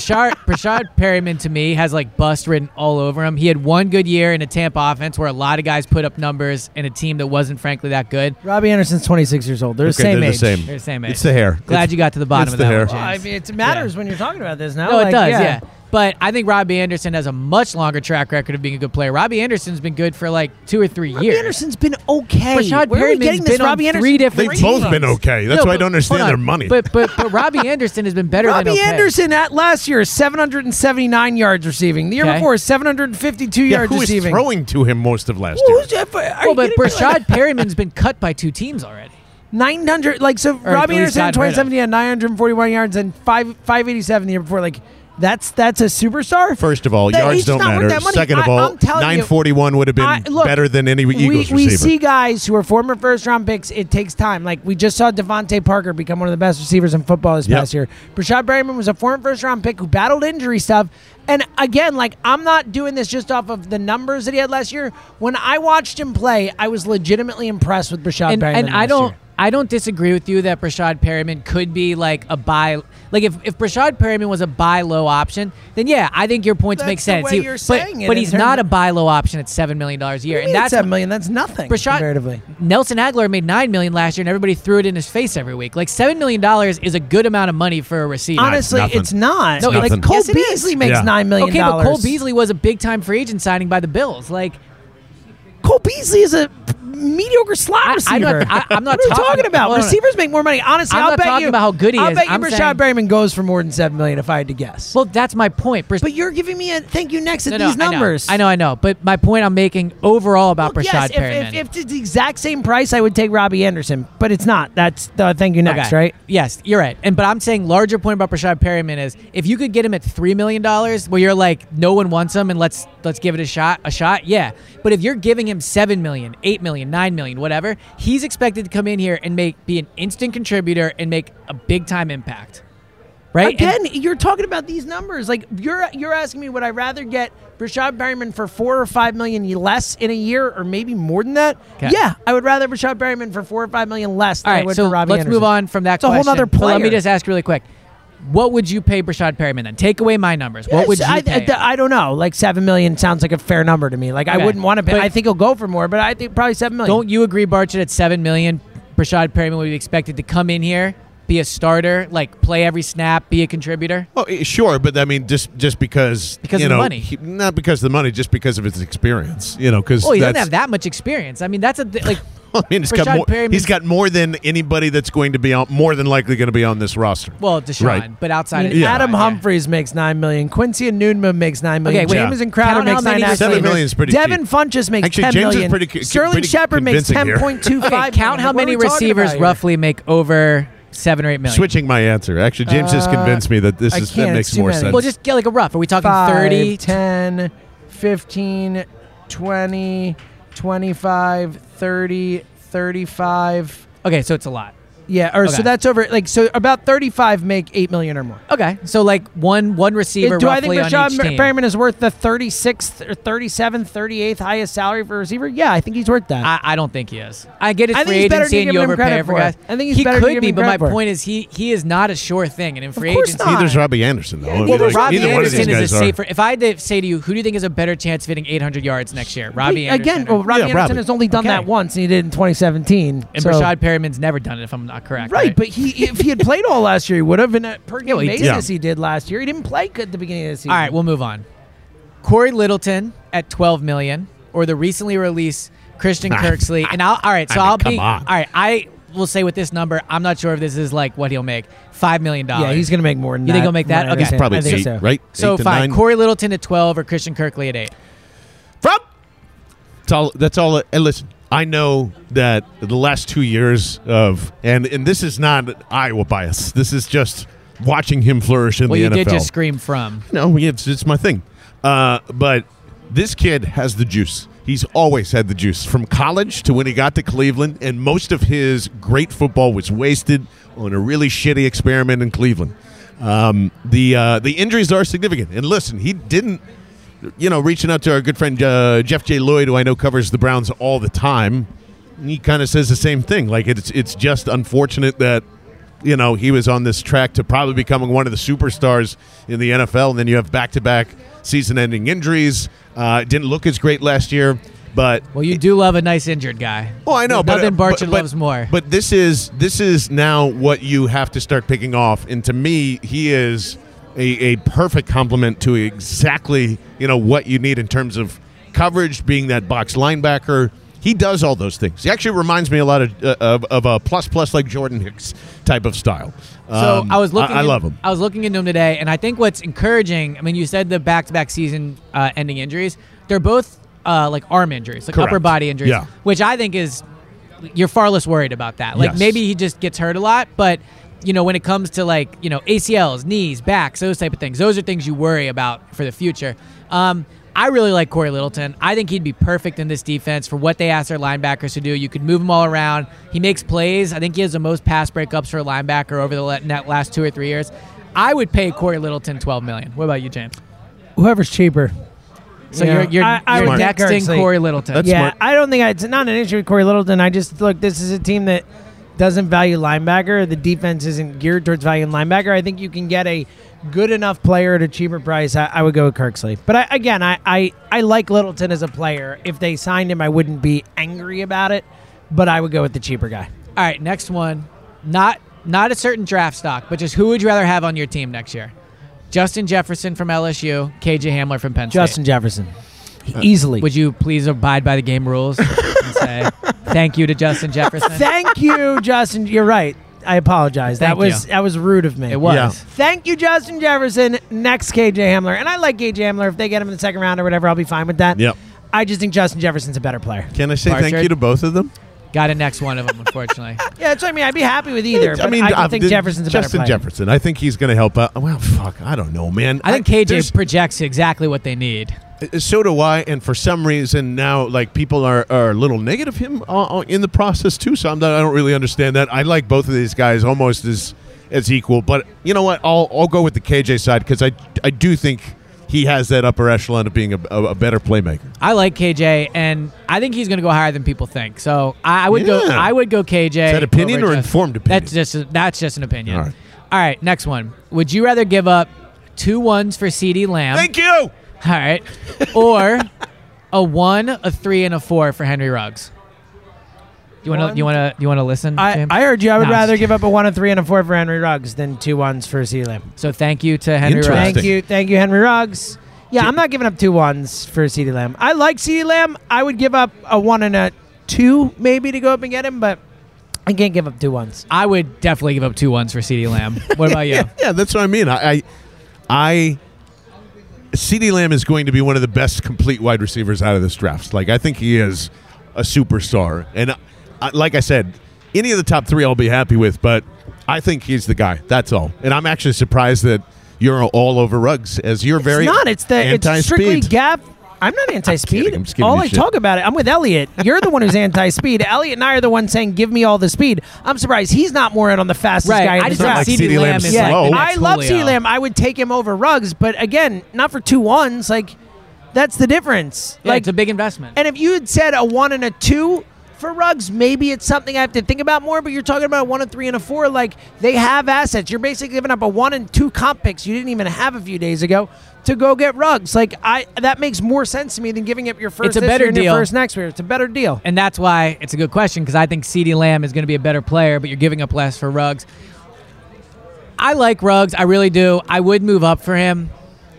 Breshad Perriman to me has like bust written all over him. He had one good year in a Tampa offense where a lot of guys put up numbers in a team that wasn't frankly that good. Robbie Anderson's 26 years old. They're the Okay, same they're age. the same. They're the same age. It's the hair. Glad It's- you got to the bottom of the that hair. one, Well, I mean, it matters when you're talking about this now. No, Like, it does, yeah. But I think Robbie Anderson has a much longer track record of being a good player. Robbie Anderson's been good for like two or three Robbie years. Anderson's been okay. Rashad Where are we getting this been on Anderson? three different They've both been okay. That's No, why I but- don't understand hold their on. money. But but but Robbie Anderson has been better Robbie than okay. Anderson at last year 779 yards receiving. The year Okay. before 752 yeah, yards who was receiving. throwing to him most of last Who's year? that for- are Well, you but kidding me? Breshad Perriman's been cut by two teams already. 900 like so at Robbie least Anderson in gotten rid of. 2017 had 941 yards and 5 587 the year before like that's that's a superstar. First of all, That- yards don't matter. Second of I- all, I'm telling you- 941 would have been I- look, better than any we, Eagles receiver. we see guys who are former first round picks. It takes time. Like we just saw DeVante Parker become one of the best receivers in football this Yep. past year. Breshad Perriman was a former first round pick who battled injury stuff. And again, like I'm not doing this just off of the numbers that he had last year. When I watched him play, I was legitimately impressed with Breshad and, Perriman. and I don't year. I don't disagree with you that Breshad Perriman could be like a buy Like if if Breshad Perriman was a buy low option, then yeah, I think your points That's make the sense. way He- you're but saying it but he's not a buy low option at seven million dollars a year, What and you mean that's seven million. That's nothing Breshad- comparatively. Nelson Agholor made nine million last year, and everybody threw it in his face every week. Like seven million dollars is a good amount of money for a receiver. Honestly, nothing. it's not. No, No, it's like. Cole Yes. Beasley makes Yeah. nine million okay, but Cole Beasley was a big time free agent signing by the Bills. Like Cole Beasley is a mediocre slot I- receiver. I'm not- I- I'm not what are talking- talking about? Receivers make more money. Honestly, I'm will not bet talking you about how good he is. I'll is. bet you I'm Rashad saying- Perriman goes for more than seven million if I had to guess. well, that's my point. Brish- but you're giving me a thank you next at No, these I know. numbers. I know, I know, But my point I'm making overall about Well, Breshad yes, if, if, if it's the exact same price, I would take Robbie Anderson, but it's not. That's the thank you next, Okay. right? Yes, you're right. And but I'm saying larger point about Breshad Perriman is if you could get him at three million dollars, where you're like no one wants him and let's let's give it a shot, a shot, yeah. But if you're giving him seven million, eight million, nine million, whatever, he's expected to come in here and make be an instant contributor and make a big time impact. Right? And- Again, you're talking about these numbers. Like you're you're asking me, would I rather get Breshad Perriman for four or five million less in a year, or maybe more than that? Yeah, I would rather Breshad Perriman for four or five million less than all I would so for Robbie let's Anderson. move on from that It's a whole question. nother But let me just ask really quick. What would you pay Breshad Perriman then? Take away my numbers. What would you I, pay? I, I don't know. Like seven million sounds like a fair number to me. Like I Okay. wouldn't want to pay. But- I think he'll go for more, but I think probably seven million. Don't you agree, Barchard, at seven million, Breshad Perriman would be expected to come in here, be a starter, like play every snap, be a contributor? Oh, eh, sure, but I mean, just just because Because you of the know, money. he- not because of the money, just because of his experience. You know, because Oh, he doesn't have that much experience. I mean, that's a th- like. I mean, he's got more. Perriman's- He's got more than anybody that's going to be on, more than likely going to be on this roster. Well, DeSean, Right. but I outside mean, of Yeah. Adam yeah. Humphries makes nine million. Quincy and Enunwa makes nine million. Okay, wait. Jameson Crowder Count how makes many nine. receivers- Seven Seven million is pretty Devin cheap. Funchess makes Actually, ten James is million. pretty co- Sterling pretty Shepard makes convincing ten here. point two Okay, count how many receivers roughly make over seven or eight million. Switching my answer. Actually, James just Uh, convinced me that this is that makes more many. sense. Well, just get like a rough. Are we talking 5, 30? 10, 15, 20, 25, 30, 35. Okay, so it's a lot. Yeah, or so that's over. Like so, about thirty-five make eight million or more. Okay, so like one one receiver do I think roughly on Rashad each Mer- team. Perriman is worth the 36th or 37th, 38th highest salary for a receiver? Yeah, I think he's worth that. I, I don't think he is. I get his I free agency and you giving overpay for for. guys. I think he's he better could be, but my for. point is he he is not a sure thing, and in free course agency. not. Neither's Robbie Anderson, though. I mean, Well, like, Robbie neither one of these Anderson is guys a are. safer. If I had to say to you, who do you think has a better chance of hitting 800 yards next year? Robbie He- again, well, Robbie Yeah, Anderson Robbie. has only done Okay. that once, and he did it in 2017. and so- Breshad Perriman's never done it, if I'm not correct. Right, but he if he had played all last year, he would have. And at per game well, he did. he did last year. He didn't play at the beginning of the season. All right, we'll move on. Cory Littleton at 12 million, or the recently released Christian Kirksey. And I'll all right, so I mean, I'll come be on. all right. I will say with this number, I'm not sure if this is like what he'll make. Five million dollars. yeah, he's going to make more than You that. think he'll make that? from Okay. understand. Probably I think eight, so. right? so eight to fine. nine. Cory Littleton at 12 or Christian Kirksey at eight. From. That's all. That's all. And listen, I know that the last two years of and and this is not Iowa bias. This is just watching him flourish in Well, the you NFL. did just scream from. No, it's it's my thing. Uh, but this kid has the juice. He's always had the juice from college to when he got to Cleveland, and most of his great football was wasted on a really shitty experiment in Cleveland. Um, the uh, the injuries are significant, and listen, he didn't. You know, reaching out to our good friend uh, Jeff J. Lloyd, who I know covers the Browns all the time, he kind of says the same thing. Like it's it's just unfortunate that you know, he was on this track to probably becoming one of the superstars in the NFL, and then you have back-to-back season-ending injuries. Uh, didn't look as great last year, but Well, you do love a nice injured guy. oh, I know, Nothing but but- loves more. But this is this is now what you have to start picking off, and to me, he is a, a perfect complement to exactly you know what you need in terms of coverage, being that box linebacker. He does all those things. He actually reminds me a lot of uh, of, of a plus plus like Jordan Hicks type of style. So Um, I was looking. I, in- love him. I was looking into him today, and I think what's encouraging. I mean, you said the back-to-back season uh, ending injuries. They're both uh, like arm injuries, like Correct. upper body injuries, Yeah. which I think is you're far less worried about that. Like Yes. maybe he just gets hurt a lot, but you know when it comes to like you know ACLs, knees, backs, those type of things, those are things you worry about for the future. Um, I really like Cory Littleton. I think he'd be perfect in this defense for what they ask their linebackers to do. You could move him all around. He makes plays. I think he has the most pass breakups for a linebacker over the net last two or three years. I would pay Cory Littleton twelve million. What about you, James? Whoever's cheaper. So Yeah. you're you're, I- I you're would think nexting Cory Littleton. That's yeah, smart. I don't think I, it's not an issue with Cory Littleton. I just look. This is a team that doesn't value linebacker, the defense isn't geared towards valuing linebacker. I think you can get a good enough player at a cheaper price. I, I would go with Kirksey. But I, again, I, I I like Littleton as a player. If they signed him, I wouldn't be angry about it. But I would go with the cheaper guy. All right, next one. Not not a certain draft stock, but just who would you rather have on your team next year? Justin Jefferson from LSU, KJ Hamler from Penn State. Justin Jefferson, easily. Would you please abide by the game rules say thank you to Justin Jefferson? Thank you, Justin. You're right. I apologize. that was you. that was rude of me. It was. Yeah. Thank you, Justin Jefferson. Next, KJ Hamler, and I like KJ Hamler. If they get him in the second round or whatever, I'll be fine with that. Yep. I just think Justin Jefferson's a better player. Can I say thank you to both of them? Got a next one of them, unfortunately. Yeah, that's what I mean. I'd be happy with either. but I, mean, uh, think Jefferson's a Justin better player. Justin Jefferson. I think he's going to help out. Well, fuck, I don't know, man. I think KJ projects exactly what they need. Uh, So do I, and for some reason now, like people are, are a little negative him uh, uh, in the process too. So I'm not, I don't really understand that. I like both of these guys almost as as equal, but you know what? I'll I'll go with the KJ side because I I do think he has that upper echelon of being a, a, a better playmaker. I like KJ, and I think he's going to go higher than people think. So I, I would go. I would go KJ. Is that opinion or informed opinion? That's just that's just an opinion. All right. All right, next one. Would you rather give up two ones for CeeDee Lamb? Thank you. All right, or a one, a three, and a four for Henry Ruggs? You want to? You want to? You want to listen? I, James? I heard you. I would No, rather it's- give up a one, a three, and a four for Henry Ruggs than two ones for C Lamb. So thank you to Henry Interesting. Ruggs. Thank you, thank you, Henry Ruggs. Yeah, I'm not giving up two ones for CeeDee Lamb. I like CeeDee Lamb. I would give up a one and a two maybe to go up and get him, but I can't give up two ones. I would definitely give up two ones for CeeDee Lamb. What about you? Yeah, yeah, that's what I mean. I, I, I CeeDee Lamb is going to be one of the best complete wide receivers out of this draft. Like I think he is a superstar, and uh, like I said, any of the top three I'll be happy with. But I think he's the guy. That's all. And I'm actually surprised that you're all over Ruggs as you're very it's not. It's the it's strictly anti-speed. Gap. I'm not anti-speed. kidding. I'm just all you I shit. talk about it. I'm with Eliot. You're the one who's anti-speed. Eliot and I are the ones saying, "Give me all the speed." I'm surprised he's not more in on the fastest Right. guy I the just think draft. like CD CeeDee Lamb Lamb's is slow. like Yeah, next I love Julio. CeeDee Lamb. I would take him over Ruggs, but again, not for two ones. Like that's the difference. Yeah, like it's a big investment. And if you had said a one and a two for Ruggs, maybe it's something I have to think about more. But you're talking about a one, a three, and a four. Like they have assets. You're basically giving up a one and two comp picks you didn't even have a few days ago to go get Ruggs. Like I, that makes more sense to me than giving up your first. It's a better year deal. First next year, it's a better deal. And that's why it's a good question because I think CeeDee Lamb is going to be a better player, but you're giving up less for Ruggs. I like Ruggs. I really do. I would move up for him.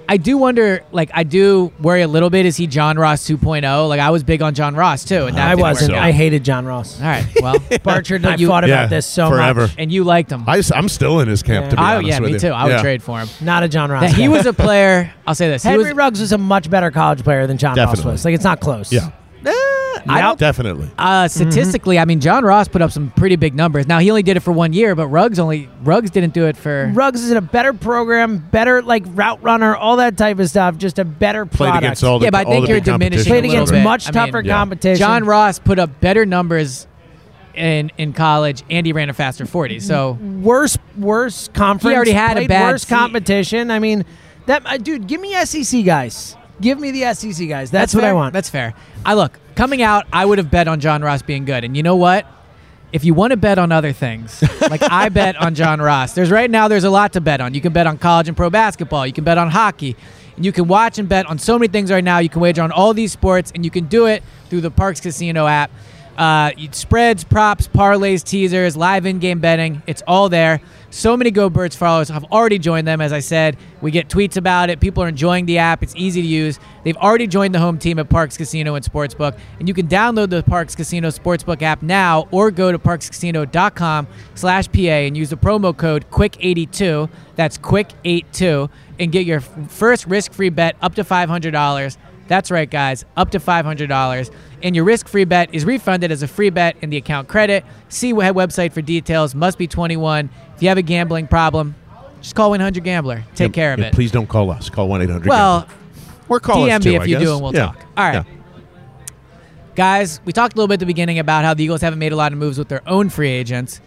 I do wonder, like, I do worry a little bit. Is he John Ross 2.0? Like, I was big on John Ross, too. And that I didn't work wasn't. so. out. I hated John Ross. All right. Well, Barchard, I You- thought Yeah, about this so forever. much. and you liked him. I, am still in his camp. Yeah. To be I, honest yeah, with me you. too. I would Yeah. trade for him. Not a John Ross. That he was a player. I'll say this. He Henry was, Ruggs was a much better college player than John Definitely. Ross was. Like it's not close. Yeah, I don't definitely. Uh, statistically, I mean, John Ross put up some pretty big numbers. Now he only did it for one year, but Ruggs only Ruggs didn't do it for. Ruggs is in a better program, better like route runner, all that type of stuff. Just a better Played product. against all the Yeah, but I think you're big diminishing Played a against bit. much I tougher mean, Yeah. competition. John Ross put up better numbers in in college, and he ran a faster forty. So worse, worse conference. He already had a bad worse se- competition. I mean, that uh, dude. Give me SEC guys. Give me the SEC guys. That's, what fair. I want. That's fair. I look coming out. I would have bet on John Ross being good, and you know what? If you want to bet on other things, like I bet on John Ross. There's right now. There's a lot to bet on. You can bet on college and pro basketball. You can bet on hockey. And you can watch and bet on so many things right now. You can wager on all these sports, and you can do it through the Parx Casino app. Uh, spreads, props, parlays, teasers, live in-game betting. It's all there. So many Go Birds followers have already joined them. As I said, we get tweets about it. People are enjoying the app. It's easy to use. They've already joined the home team at Parx Casino and Sportsbook, and you can download the Parx Casino Sportsbook app now, or go to parxcasino.com/pa and use the promo code Quick82. That's Quick82, and get your first risk-free bet up to five hundred dollars. That's right, guys, up to $500. And your risk free bet is refunded as a free bet in the account credit. See web- website for details. Must be 21. If you have a gambling problem, just call 100 Gambler. Take Yeah, care of it. Please don't call us. Call one eight hundred. Well, or call us DM too, me if I you guess. do and we'll Yeah. talk. All right. Yeah. Guys, we talked a little bit at the beginning about how the Eagles haven't made a lot of moves with their own free agents.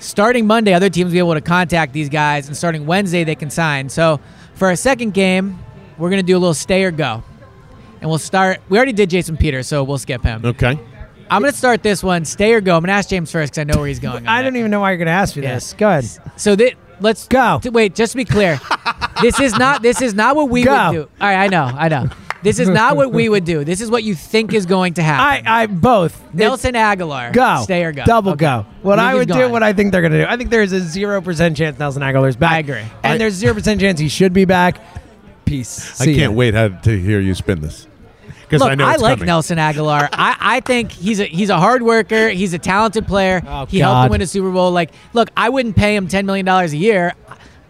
Starting Monday, other teams will be able to contact these guys, and starting Wednesday, they can sign. So for our second game, we're going to do a little stay or go. And we'll start. We already did Jason Peters, so we'll skip him. Okay. I'm gonna start this one. Stay or go. I'm gonna ask James first because I know where he's going. I don't even know why you're going to ask me Yeah. this. Go ahead. So that let's Go. t- wait, just to be clear, this is not this is not what we Go. would do. All right, I know, I know. This is not what we would do. This is what you think is going to happen. I I both. Nelson Agholor, Go. stay or go. Double Okay. go. What You I would do, what I think they're going to do. I think there's a 0% chance Nelson Agholor's back. I agree. And I- there's 0% chance he should be back. Peace. I can't ya. wait to hear you spin this. Because I know I like coming. Nelson Agholor. I, I think he's a he's a hard worker. He's a talented player. Oh, he helped God. them win a Super Bowl. Like, look, I wouldn't pay him ten million dollars a year.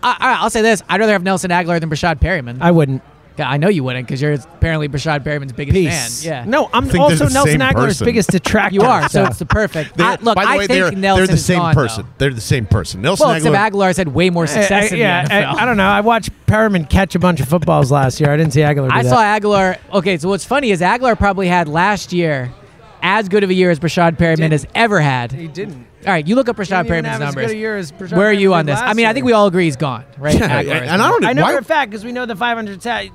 I, I, I'll say this: I'd rather have Nelson Agholor than Breshad Perriman. I wouldn't. I know you wouldn't because you're apparently Breshad Perriman's biggest Peace. fan. Yeah. No, I'm think they're also the Nelson same Agholor's person. biggest detractor. You are, so it's the perfect. They're- I, look, by the I way, think they're, Nelson's they're the same gone, person. though. They're the same person. Nelson Well, except Agholor. Agholor's had way more success Uh, in yeah, the NFL. I, I don't know. I watched Perriman catch a bunch of footballs last year. I didn't see Agholor. Do I that. saw Agholor. Okay, so what's funny is Agholor probably had last year as good of a year as Breshad Perriman Didn't. has ever had. He didn't. All right, you look up Breshad Didn't Perriman's have as numbers. good a year as Breshad Where are you on this? I mean, I think we all agree he's gone, right? Yeah, Agholor is and I don't I know why- for a fact because we know the 500 stat.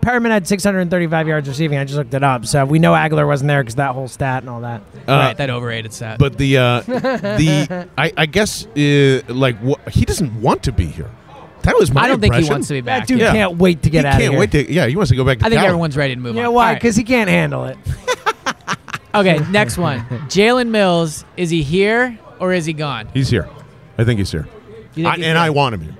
Perriman had 635 yards receiving. I just looked it up, so we know Agholor wasn't there because that whole stat and all that. Uh, right, that overrated stat. But the uh, the I, I guess uh, like wha he doesn't want to be here. That was my I don't think he wants to be back. That dude Yeah. can't wait to He get out He can't of here. wait to. Yeah, he wants to go back. to I think Cali. everyone's ready to move You on. know why? All right. Because he can't handle it. Okay, next one. Jalen Mills, is he here or is he gone? He's here. I think he's here. You think I, he's and here? I want him here.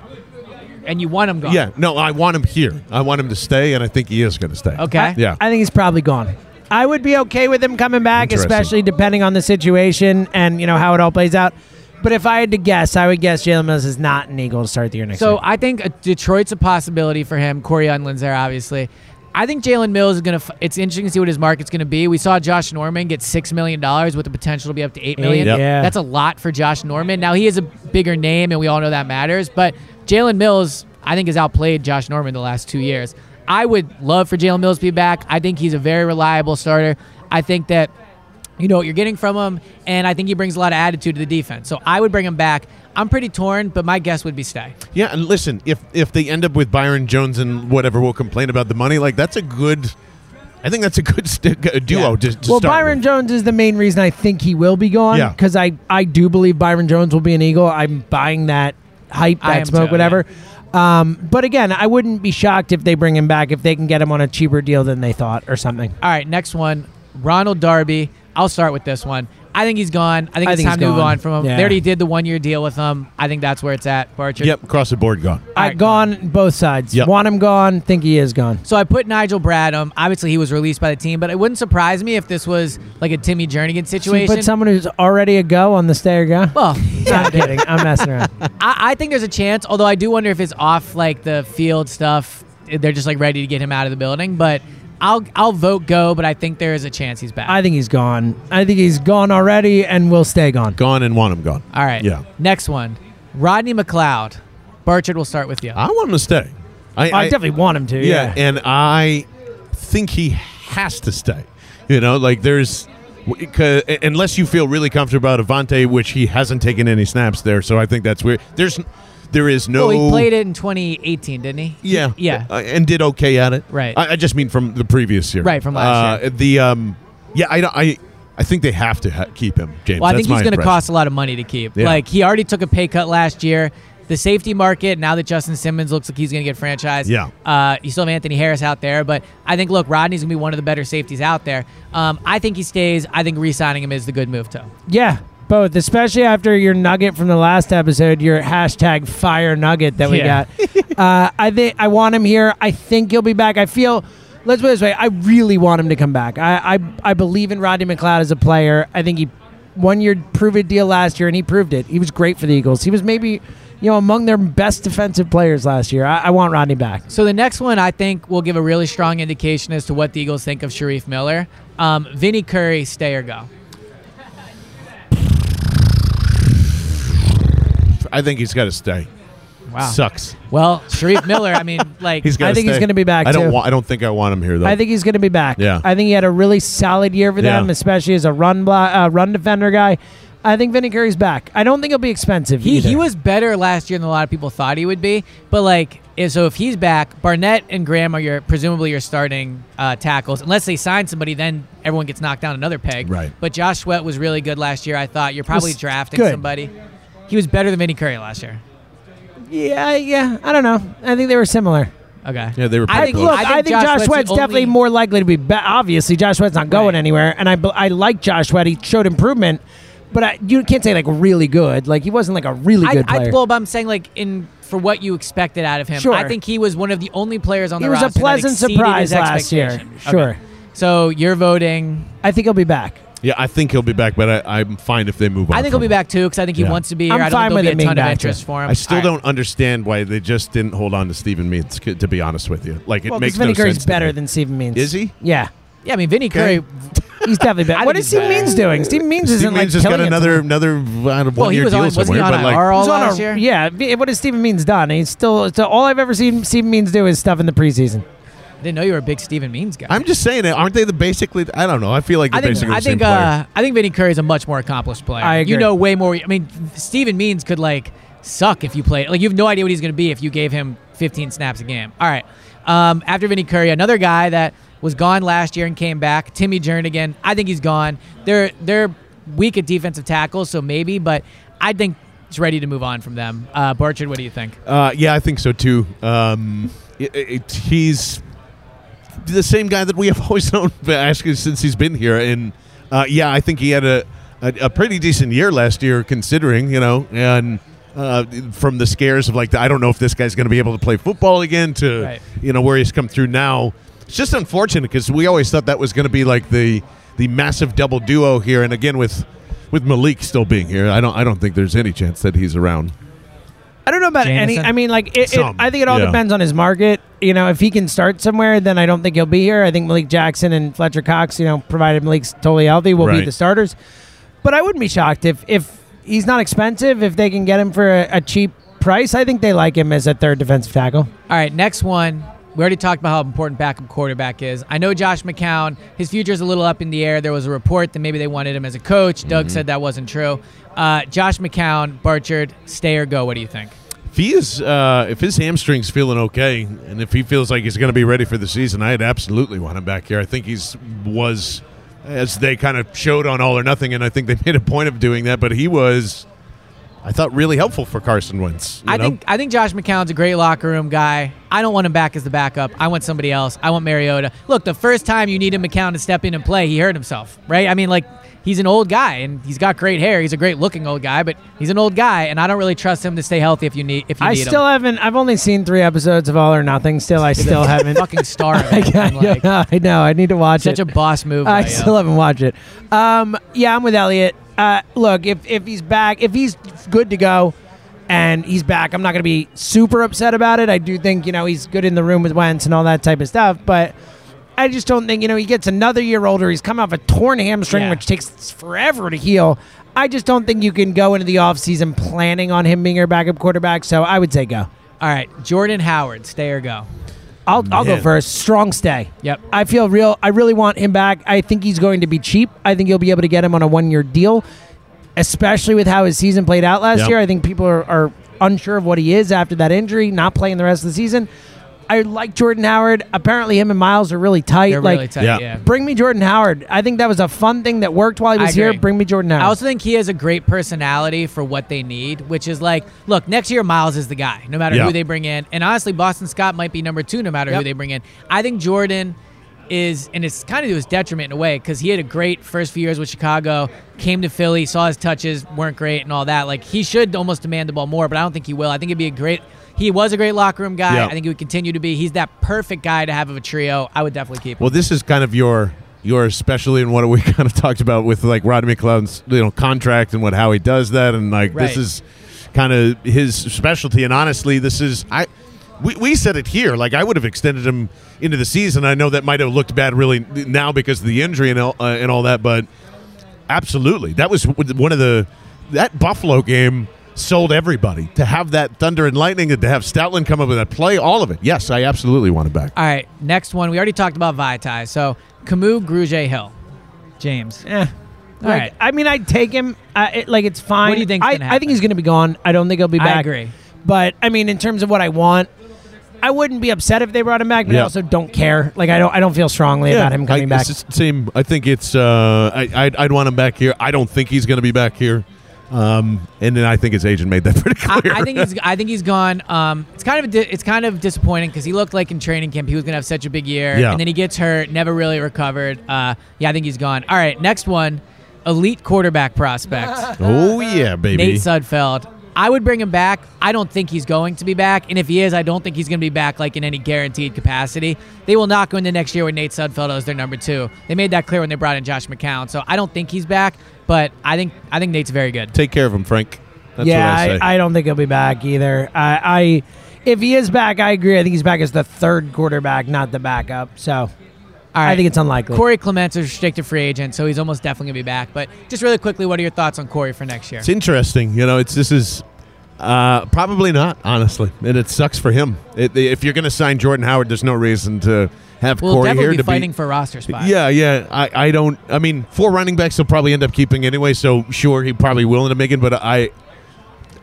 And you want him gone? Yeah, no, I want him here. I want him to stay, and I think he is going to stay. Okay. Yeah. I think he's probably gone. I would be okay with him coming back, Interesting. especially depending on the situation and you know how it all plays out. But if I had to guess, I would guess Jalen Mills is not an Eagle to start the year next So year. I think uh, Detroit's a possibility for him. Cory Undlin's there, obviously. I think Jalen Mills is going to. F- it's interesting to see what his market's going to be. We saw Josh Norman get six million dollars with the potential to be up to eight million. Eight, yeah. That's a lot for Josh Norman. Now he is a bigger name, and we all know that matters. But Jalen Mills, I think, has outplayed Josh Norman the last two years. I would love for Jalen Mills to be back. I think he's a very reliable starter. I think that you know what you're getting from him, and I think he brings a lot of attitude to the defense. So I would bring him back. I'm pretty torn, but my guess would be stay. Yeah, and listen, if if they end up with Byron Jones and whatever, we'll complain about the money. Like that's a good. I think that's a good st- a duo Yeah. to, to well, start Byron with. Jones is the main reason I think he will be gone. Yeah. Because I, I do believe Byron Jones will be an Eagle. I'm buying that hype, that smoke, too, whatever. Um, but again, I wouldn't be shocked if they bring him back if they can get him on a cheaper deal than they thought or something. All right, next one. Ronald Darby. I'll start with this one. I think he's gone. I think I it's think time he's to move on from him. Yeah. They already did the one year deal with him. I think that's where it's at, Barchard. Yep, across the board, gone. I right, gone both sides. Yep. Want him gone? Think he is gone. So I put Nigel Bradham. Obviously, he was released by the team, but it wouldn't surprise me if this was like a Timmy Jernigan So you situation. put someone who's already a go on the stay or go. well, I'm kidding. I'm messing around. I, I think there's a chance. Although I do wonder if it's off like the field stuff. They're just like ready to get him out of the building. But I'll I'll vote go. But I think there is a chance he's back. I think he's gone. I think he's gone already and will stay gone. Gone and want him gone. All right. Yeah. Next one, Rodney McLeod. Barchard, we'll start with you. I want him to stay. I, I, definitely want him to. yeah, Yeah. and I think he has to stay. You know, like there's. 'cause- Unless you feel really comfortable about Avonte, which he hasn't taken any snaps there, so I think that's weird. There's, there is no. Well, he played it in 2018, didn't he? Yeah, Yeah. uh, and did okay at it. Right. I, I just mean from the previous year. Right, from last uh, The um, yeah, I don't- I I think they have to ha- keep him, James. Well, I That's think he's going to cost a lot of money to keep. Yeah. Like he already took a pay cut last year. The safety market now that Justin Simmons looks like he's going to get franchised. Yeah. Uh, you still have Anthony Harris out there, but I think look, Rodney's going to be one of the better safeties out there. Um, I think he stays. I think re-signing him is the good move too. Yeah, both. Especially after your nugget from the last episode, your hashtag fire nugget that we Yeah. got. uh, I think I want him here. I think he'll be back. I feel. Let's put it this way. I really want him to come back. I I, I believe in Rodney McLeod as a player. I think he one year prove it deal last year, and he proved it. He was great for the Eagles. He was maybe. You know, among their best defensive players last year, I, I want Rodney back. So the next one, I think, will give a really strong indication as to what the Eagles think of Shareef Miller. Um, Vinny Curry, stay or go. I think he's got to stay. Wow. Sucks. Well, Shareef Miller, I mean, like He's got. I think he's gonna be back, I don't. too. Want, I don't think I want him here though. I think he's going to be back. Yeah. I think he had a really solid year for them, Yeah. especially as a run block, uh, run defender guy. I think Vinny Curry's back. I don't think he'll be expensive He, either. he was better last year than a lot of people thought he would be, but like if, so if he's back, Barnett and Graham are your presumably your starting uh, tackles. Unless they sign somebody, then everyone gets knocked down another peg. Right. But Josh Sweat was really good last year. I thought you're probably Was drafting good. somebody. He was better than Vinny Curry last year. Yeah, yeah. I don't know. I think they were similar. Okay. Yeah, they were I think, close. Look, I I think, think, Josh, Josh Sweat's Sweat's definitely only- more likely to be. Be- obviously, Josh Sweat's not going Right. anywhere, and I, I like Josh Sweat. He showed improvement, but I, you can't say like really good. Like he wasn't like a really good I, player. well, but I'm saying like in for what you expected out of him. Sure. I think he was one of the only players on he the was a roster that pleasant exceeded surprise his last year. Sure, Okay. So you're voting. I think he'll be back. Yeah, I think he'll be back, but I, I'm fine if they move on. I think he'll be him. back too because I think he Yeah. wants to be I'm here. I don't fine think with there'll be a ton of interest too. for him. I still All right. don't understand why they just didn't hold on to Steven Means. To be honest with you, like it Well, makes because Vinny no Curry's sense to better me. than Steven Means. Is he? Yeah, Yeah, I mean Vinny Okay. Curry. he's definitely better. what is what think is he's Steven. Means doing? Steven Means Steve isn't like Means has got killing it another somewhere. another uh, I don't know, Well, he one-year was deal on. Wasn't somewhere, he on but like IR He's on last a- year? Yeah, what has Steven Means done? He's still, still all I've ever seen Steven Means do is stuff in the preseason. I didn't know you were a big Steven Means guy. I'm just saying it. Aren't they the basically? I don't know. I feel like they're I think basically I the same think player. uh, I think Vinny Curry is a much more accomplished player. I You know way more. I mean, Steven Means could like suck if you play. Like you have no idea what he's going to be if you gave him 15 snaps a game. All right. Um, after Vinny Curry, another guy that was gone last year and came back, Timmy Jernigan. I think he's gone. They're they're weak at defensive tackles, so maybe, but I think it's ready to move on from them. Uh, Barchard, what do you think? Uh, yeah, I think so too. Um, it, it, he's the same guy that we have always known actually since he's been here, and uh, yeah, I think he had a, a a pretty decent year last year, considering you know, and uh, from the scares of like I don't know if this guy's going to be able to play football again to Right. you know where he's come through now. It's just unfortunate because we always thought that was going to be like the the massive double duo here, and again with with Malik still being here, I don't I don't think there's any chance that he's around. I don't know about any. I mean, like, it, it, Some, I think it all yeah. depends on his market. You know, if he can start somewhere, then I don't think he'll be here. I think Malik Jackson and Fletcher Cox, you know, provided Malik's totally healthy, will be the starters. But I wouldn't be shocked if if he's not expensive. If they can get him for a, a cheap price, I think they like him as a third defensive tackle. All right, next one. We already talked about how important backup quarterback is. I know Josh McCown, his future is a little up in the air. There was a report that maybe they wanted him as a coach. Doug said that wasn't true. Uh, Josh McCown, Barchard, stay or go. What do you think? If he is, uh, if his hamstring's feeling okay, and if he feels like he's going to be ready for the season, I'd absolutely want him back here. I think he's was, as they kind of showed on All or Nothing, and I think they made a point of doing that. But he was, I thought, really helpful for Carson Wentz. you I know? think I think Josh McCown's a great locker room guy. I don't want him back as the backup. I want somebody else. I want Mariota. Look, the first time you needed McCown to step in and play, he hurt himself, right? I mean, like he's an old guy and he's got great hair. He's a great looking old guy, but he's an old guy, and I don't really trust him to stay healthy if you need if you I need still him. haven't. I've only seen three episodes of All or Nothing. Still, I still haven't. fucking star. I, it. I'm like, I know. I need to watch such it. Such a boss move. I still haven't watched it. Um, yeah, I'm with Eliot. Uh, look, if if he's back, if he's good to go, and he's back, I'm not going to be super upset about it. I do think you know he's good in the room with Wentz and all that type of stuff, but. I just don't think you know he gets another year older. He's come off a torn hamstring, Yeah. which takes forever to heal. I just don't think you can go into the offseason planning on him being your backup quarterback. So I would say go. All right, Jordan Howard, stay or go. I'll, I'll go Man. first. Strong stay. Yep. I feel real. I really want him back. I think he's going to be cheap. I think you'll be able to get him on a one year deal, especially with how his season played out last Yep. year. I think people are, are unsure of what he is after that injury, not playing the rest of the season. I like Jordan Howard. Apparently, him and Miles are really tight. They're like, really tight. Yeah. yeah. bring me Jordan Howard. I think that was a fun thing that worked while he was here. Bring me Jordan Howard. I also think he has a great personality for what they need, which is like, look, next year Miles is the guy, no matter Yeah. who they bring in. And honestly, Boston Scott might be number two, no matter who they bring in. I think Jordan is, and it's kind of to his detriment in a way, because he had a great first few years with Chicago, came to Philly, saw his touches weren't great and all that. Like, he should almost demand the ball more, but I don't think he will. I think it'd be a great. He was a great locker room guy. Yeah. I think he would continue to be. He's that perfect guy to have of a trio. I would definitely keep him. Well, this is kind of your your specialty and what we kind of talked about with like Rodney McLeod's you know contract and what how he does that and like Right. this is kind of his specialty and honestly this is I we, we said it here like I would have extended him into the season I know that might have looked bad really now because of the injury and all, uh, and all that but absolutely that was one of the that Buffalo game sold everybody to have that thunder and lightning and to have Stoutland come up with that play all of it yes I absolutely want it back All right, next one. We already talked about Vaitai. So Kamu Grugier-Hill. James. Eh. All Like, right. I mean, I'd take him. Uh, it, like, it's fine. What do you think's I, I think he's going to be gone. I don't think he'll be back. I agree. But I mean, in terms of what I want, I wouldn't be upset if they brought him back, but I also don't care. Like I don't I don't feel strongly about him coming I, back. It's the same. I think it's. Uh, I, I'd, I'd want him back here. I don't think he's going to be back here. Um, and then I think his agent made that pretty I, clear. I think he's. I think he's gone. Um, it's kind of. Di- it's kind of disappointing because he looked like in training camp he was gonna have such a big year, Yeah. and then he gets hurt, never really recovered. Uh, yeah, I think he's gone. All right, next one, elite quarterback prospect, oh yeah, baby. Nate Sudfeld. I would bring him back. I don't think he's going to be back, and if he is, I don't think he's going to be back like in any guaranteed capacity. They will not go into next year with Nate Sudfeld as their number two. They made that clear when they brought in Josh McCown, so I don't think he's back. But I think I think Nate's very good. Take care of him, Frank. That's yeah, what I say. I, don't think he'll be back either. I, I if he is back, I agree. I think he's back as the third quarterback, not the backup. So All right. I think it's unlikely. Corey Clements is a restricted free agent, so he's almost definitely gonna be back. But just really quickly, what are your thoughts on Corey for next year? It's interesting. You know, it's this is uh, probably not honestly, and it sucks for him. It, if you're going to sign Jordan Howard, there's no reason to have We'll Corey definitely here be to fighting be. for a roster spot. Yeah, yeah. I, I don't. I mean, four running backs he'll probably end up keeping anyway. So sure, he probably will end up making. But I,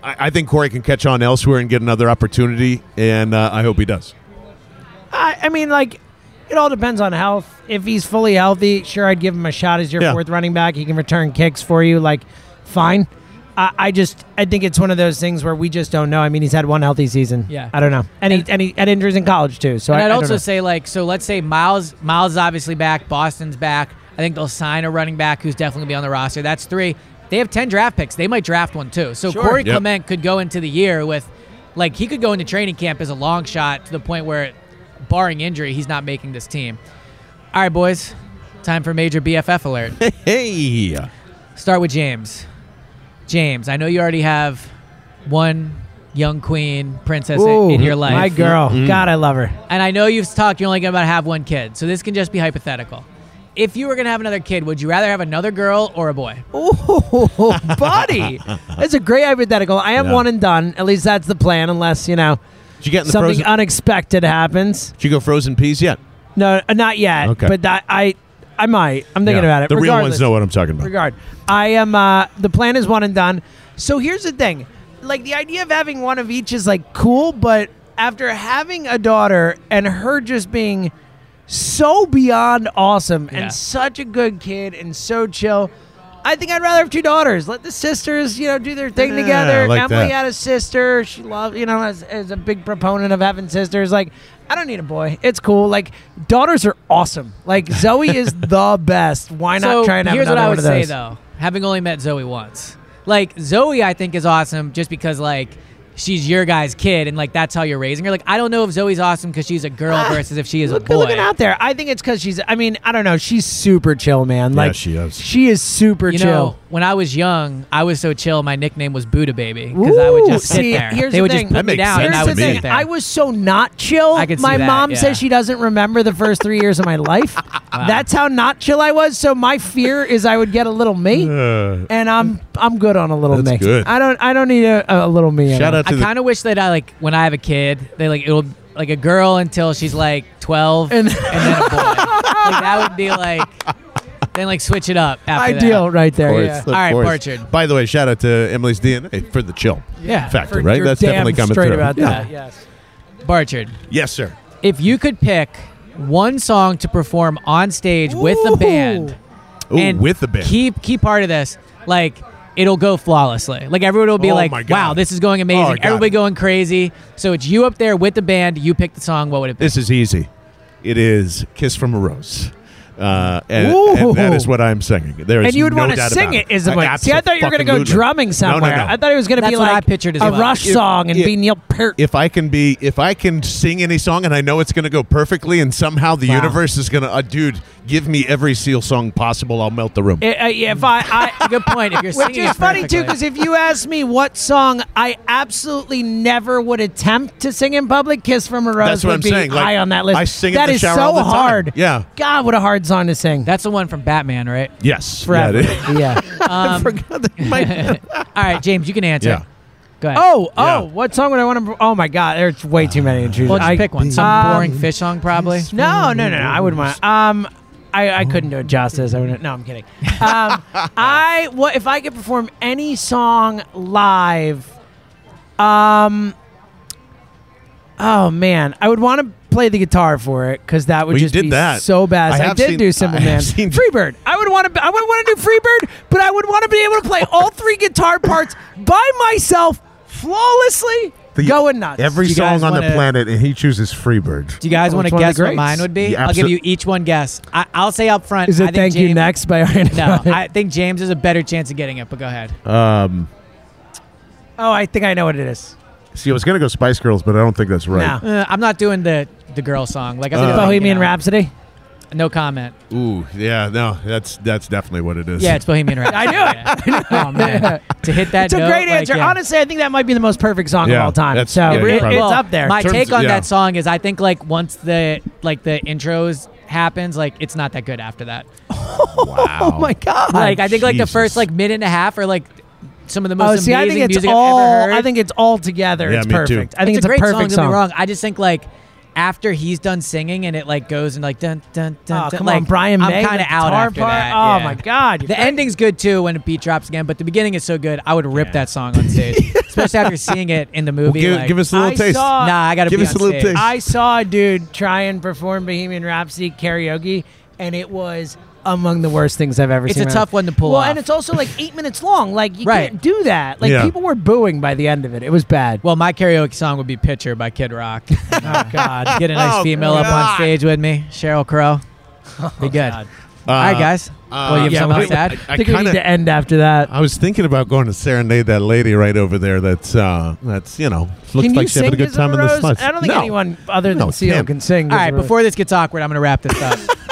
I, I think Corey can catch on elsewhere and get another opportunity, and uh, I hope he does. I, I mean, like, it all depends on health. If he's fully healthy, sure, I'd give him a shot as your Yeah. fourth running back. He can return kicks for you. Like, fine. I, I just, I think it's one of those things where we just don't know. I mean, he's had one healthy season. Yeah. I don't know. And he, and he had injuries in college too. So and I, I'd I don't also know. say like so. Let's say Miles Miles is obviously back. Boston's back. I think they'll sign a running back who's definitely gonna be on the roster. That's three. They have ten draft picks. They might draft one too. So Sure. Corey Yep. Clement could go into the year with, like, he could go into training camp as a long shot to the point where, barring injury, he's not making this team. All right, boys, time for major BFF alert. Hey, Start with James. James, I know you already have one young queen princess in- Ooh, in your life. My girl. Mm-hmm. God, I love her. And I know you've talked, you're only going to have one kid. So this can just be hypothetical. If you were going to have another kid, would you rather have another girl or a boy? Oh, buddy. That's a great hypothetical. I am Yeah. one and done. At least that's the plan, unless, you know, did you get in the something frozen? unexpected happens. did you go frozen peas yet? No, uh, not yet. Okay. But that I I might. I'm thinking Yeah. about it. The real Regardless. ones know what I'm talking about. regard. I am. Uh, the plan is one and done. So here's the thing: like the idea of having one of each is like cool, but after having a daughter and her just being so beyond awesome Yeah. and such a good kid and so chill. I think I'd rather have two daughters. Let the sisters, you know, do their thing Yeah, together. I like Emily that. had a sister. She loved, you know, as, as a big proponent of having sisters. Like, I don't need a boy. It's cool. Like, daughters are awesome. Like, Zoe is the best. Why not try and have here's what another I would of say those? though, having only met Zoe once. Like Zoe, I think is awesome just because like she's your guy's kid and like that's how you're raising her. Like I don't know if Zoe's awesome because she's a girl Ah, versus if she is Look, a boy. looking out there. I think it's because she's. I mean, I don't know. She's super chill, man. Yeah, Like she is. She is super You chill. know, when I was young, I was so chill. My nickname was Buddha Baby because I would just sit see, there. here's they the would thing. just That put me down, sense and I would the thing. sit there. I was so not chill. I could see my that, mom yeah. says she doesn't remember the first three years of my life. That's how not chill I was. So my fear is I would get a little me, Uh, and I'm I'm good on a little That's me. good. I don't I don't need a, a little me. shout out to I the kind of wish that I like when I have a kid, they like it'll like a girl until she's like 12 and, And- then a boy. like that would be like then like switch it up after Ideal, that. right there. Of course, Yeah. of All right, course. Barchard. By the way, shout out to Emily's DNA for the chill Yeah. factor, For- right? you're That's damn definitely coming straight through. about yeah. that. Yes. Barchard. Yes, sir. If you could pick one song to perform on stage with Ooh. a band Ooh, and with the band. key key part of this, like it'll go flawlessly. Like everyone will be Oh like, "Wow, this is going amazing." Oh, God. Everybody going crazy. So it's you up there with the band. You pick the song. What would it be? This is easy. It is "Kiss from a Rose," uh, and, and that is what I'm singing. There is And you would no want to sing about it. Is the I- point? See, I thought you were going to go abso-fucking-lutely. drumming No, somewhere. no, no. I thought it was going to be what I pictured as a well. Rush If- song and if- be Neil Peart. if I can be, if I can sing any song and I know it's going to go perfectly, and somehow the Wow. universe is going to, uh, dude, give me every Seal song possible, I'll melt the room. I- I- if I, I Good point. If you're Which is funny too, because if you ask me what song I absolutely never would attempt to sing in public, "Kiss from a Rose" That's what would I'm be saying. Like, high on that list. I sing in That the is shower so all the time. hard. Yeah. God, what a hard song to sing. that's the one from Batman, right? yes, Forever. Yeah, it is. Yeah. I forgot that. My- All right, James, you can answer. Yeah. Go ahead. Oh, oh, Yeah. what song would I want to? Oh my God, there's way too many to choose. well, just I, pick one. Some um, boring Phish song, probably. No, no, no, no. I wouldn't want. Um, I, I couldn't do it justice. I wouldn't. No, I'm kidding. Um, I what if I could perform any song live? Um, Oh man, I would want to play the guitar for it because that would Well, you just did be that. so bad. I I, have did seen- do Simple I have Man. seen- Freebird. I would want to. I would want to do Freebird, but I would want to be able to play all three guitar parts by myself flawlessly, The- going nuts. Every You guys song on the wanna- planet, and he chooses Freebird. Do you guys want it's to one of guess the what greats. mine would be? Yeah, I'll give absol- you each one guess. I, I'll say up front. Is I it think Thank You James- Next by Ariana No, Grande? I think James has a better chance of getting it. But go ahead. Um, oh, I think I know what it is. see, I was gonna go Spice Girls, but I don't think that's right. No. Uh, I'm not doing the the girl song. Like I think Uh, it's Bohemian you know, Rhapsody. No comment. Ooh, yeah, no, that's that's definitely what it is. Yeah, it's Bohemian Rhapsody. I knew it. Oh man, to hit that. It's a note, great like, answer. yeah. Honestly, I think that might be the most perfect song Yeah, of all time. that's- So yeah, it- you're it's Well, up there. My Terms- take on yeah. that song is, I think like once the like the intros happens, like it's not that good after that. Oh wow. oh my god! Like I think like the first like minute and a half are like some of the oh, most see, I think it's music all. I've ever heard. I think it's all together. Yeah, it's me too. I think it's, a great perfect song. song. Don't get me wrong. I just think like after he's done singing and it like goes and like dun dun dun. Oh, dun come like, on, Brian I'm kind of out guitar after part. that. Oh yeah. my god! The ending's good too when the beat drops again, but the beginning is so good. I would rip that song on stage, especially after seeing it in the Well, movie. give, like, give us a little I taste. saw- Nah, I gotta Give be us on a little stage. taste. I saw a dude try and perform Bohemian Rhapsody karaoke, and it was among the worst things I've ever It's seen. It's a tough life. one to pull Well, off. and it's also like eight minutes long. Like you Right. can't do that. Like Yeah. people were booing by the end of it. It was bad. Well, my karaoke song would be "Picture" by Kid Rock. oh god. Get a nice Oh, female up on stage with me, Sheryl Crow. Be good. God. All right, guys. well, you have yeah, something we- else to add? I think we need to end after that. I was thinking about going to serenade that lady right over there. That's uh, that's you know looks Can like you she's having a sing good Gizzard time in the Rose? sluts. I don't think No. anyone other than No, Seal can sing. All right, before this gets awkward, I'm going to wrap this up.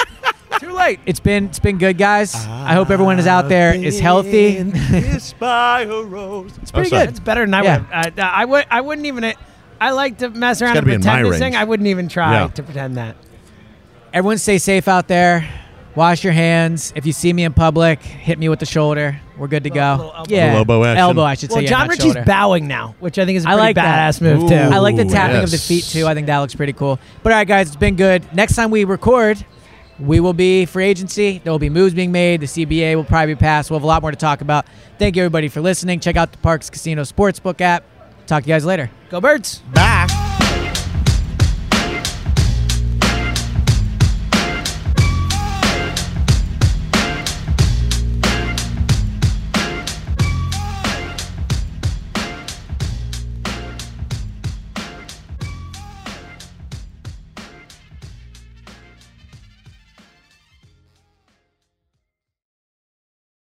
too late. It's been it's been good, guys. I hope everyone is out there is healthy. Kissed by a rose. It's pretty oh, good. It's better than I Yeah. would. I, uh, I would. I wouldn't even. I like to mess around gotta and be in pretend my to sing. I wouldn't even try Yeah. to pretend that. Everyone stay safe out there. Wash your hands. If you see me in public, hit me with the shoulder. We're good to go. little elbow. yeah, Little elbow action. elbow. I should Well, say. yeah, John not Ritchie's shoulder. bowing now, which I think is a I pretty like that. badass move Ooh. too. I like the Ooh, tapping of the yes. feet too. I think that looks pretty cool. But all right, guys, it's been good. Next time we record, we will be free agency. There will be moves being made. The CBA will probably be passed. We'll have a lot more to talk about. Thank you everybody for listening. Check out the Parx Casino Sportsbook app. Talk to you guys later. Go Birds. Bye.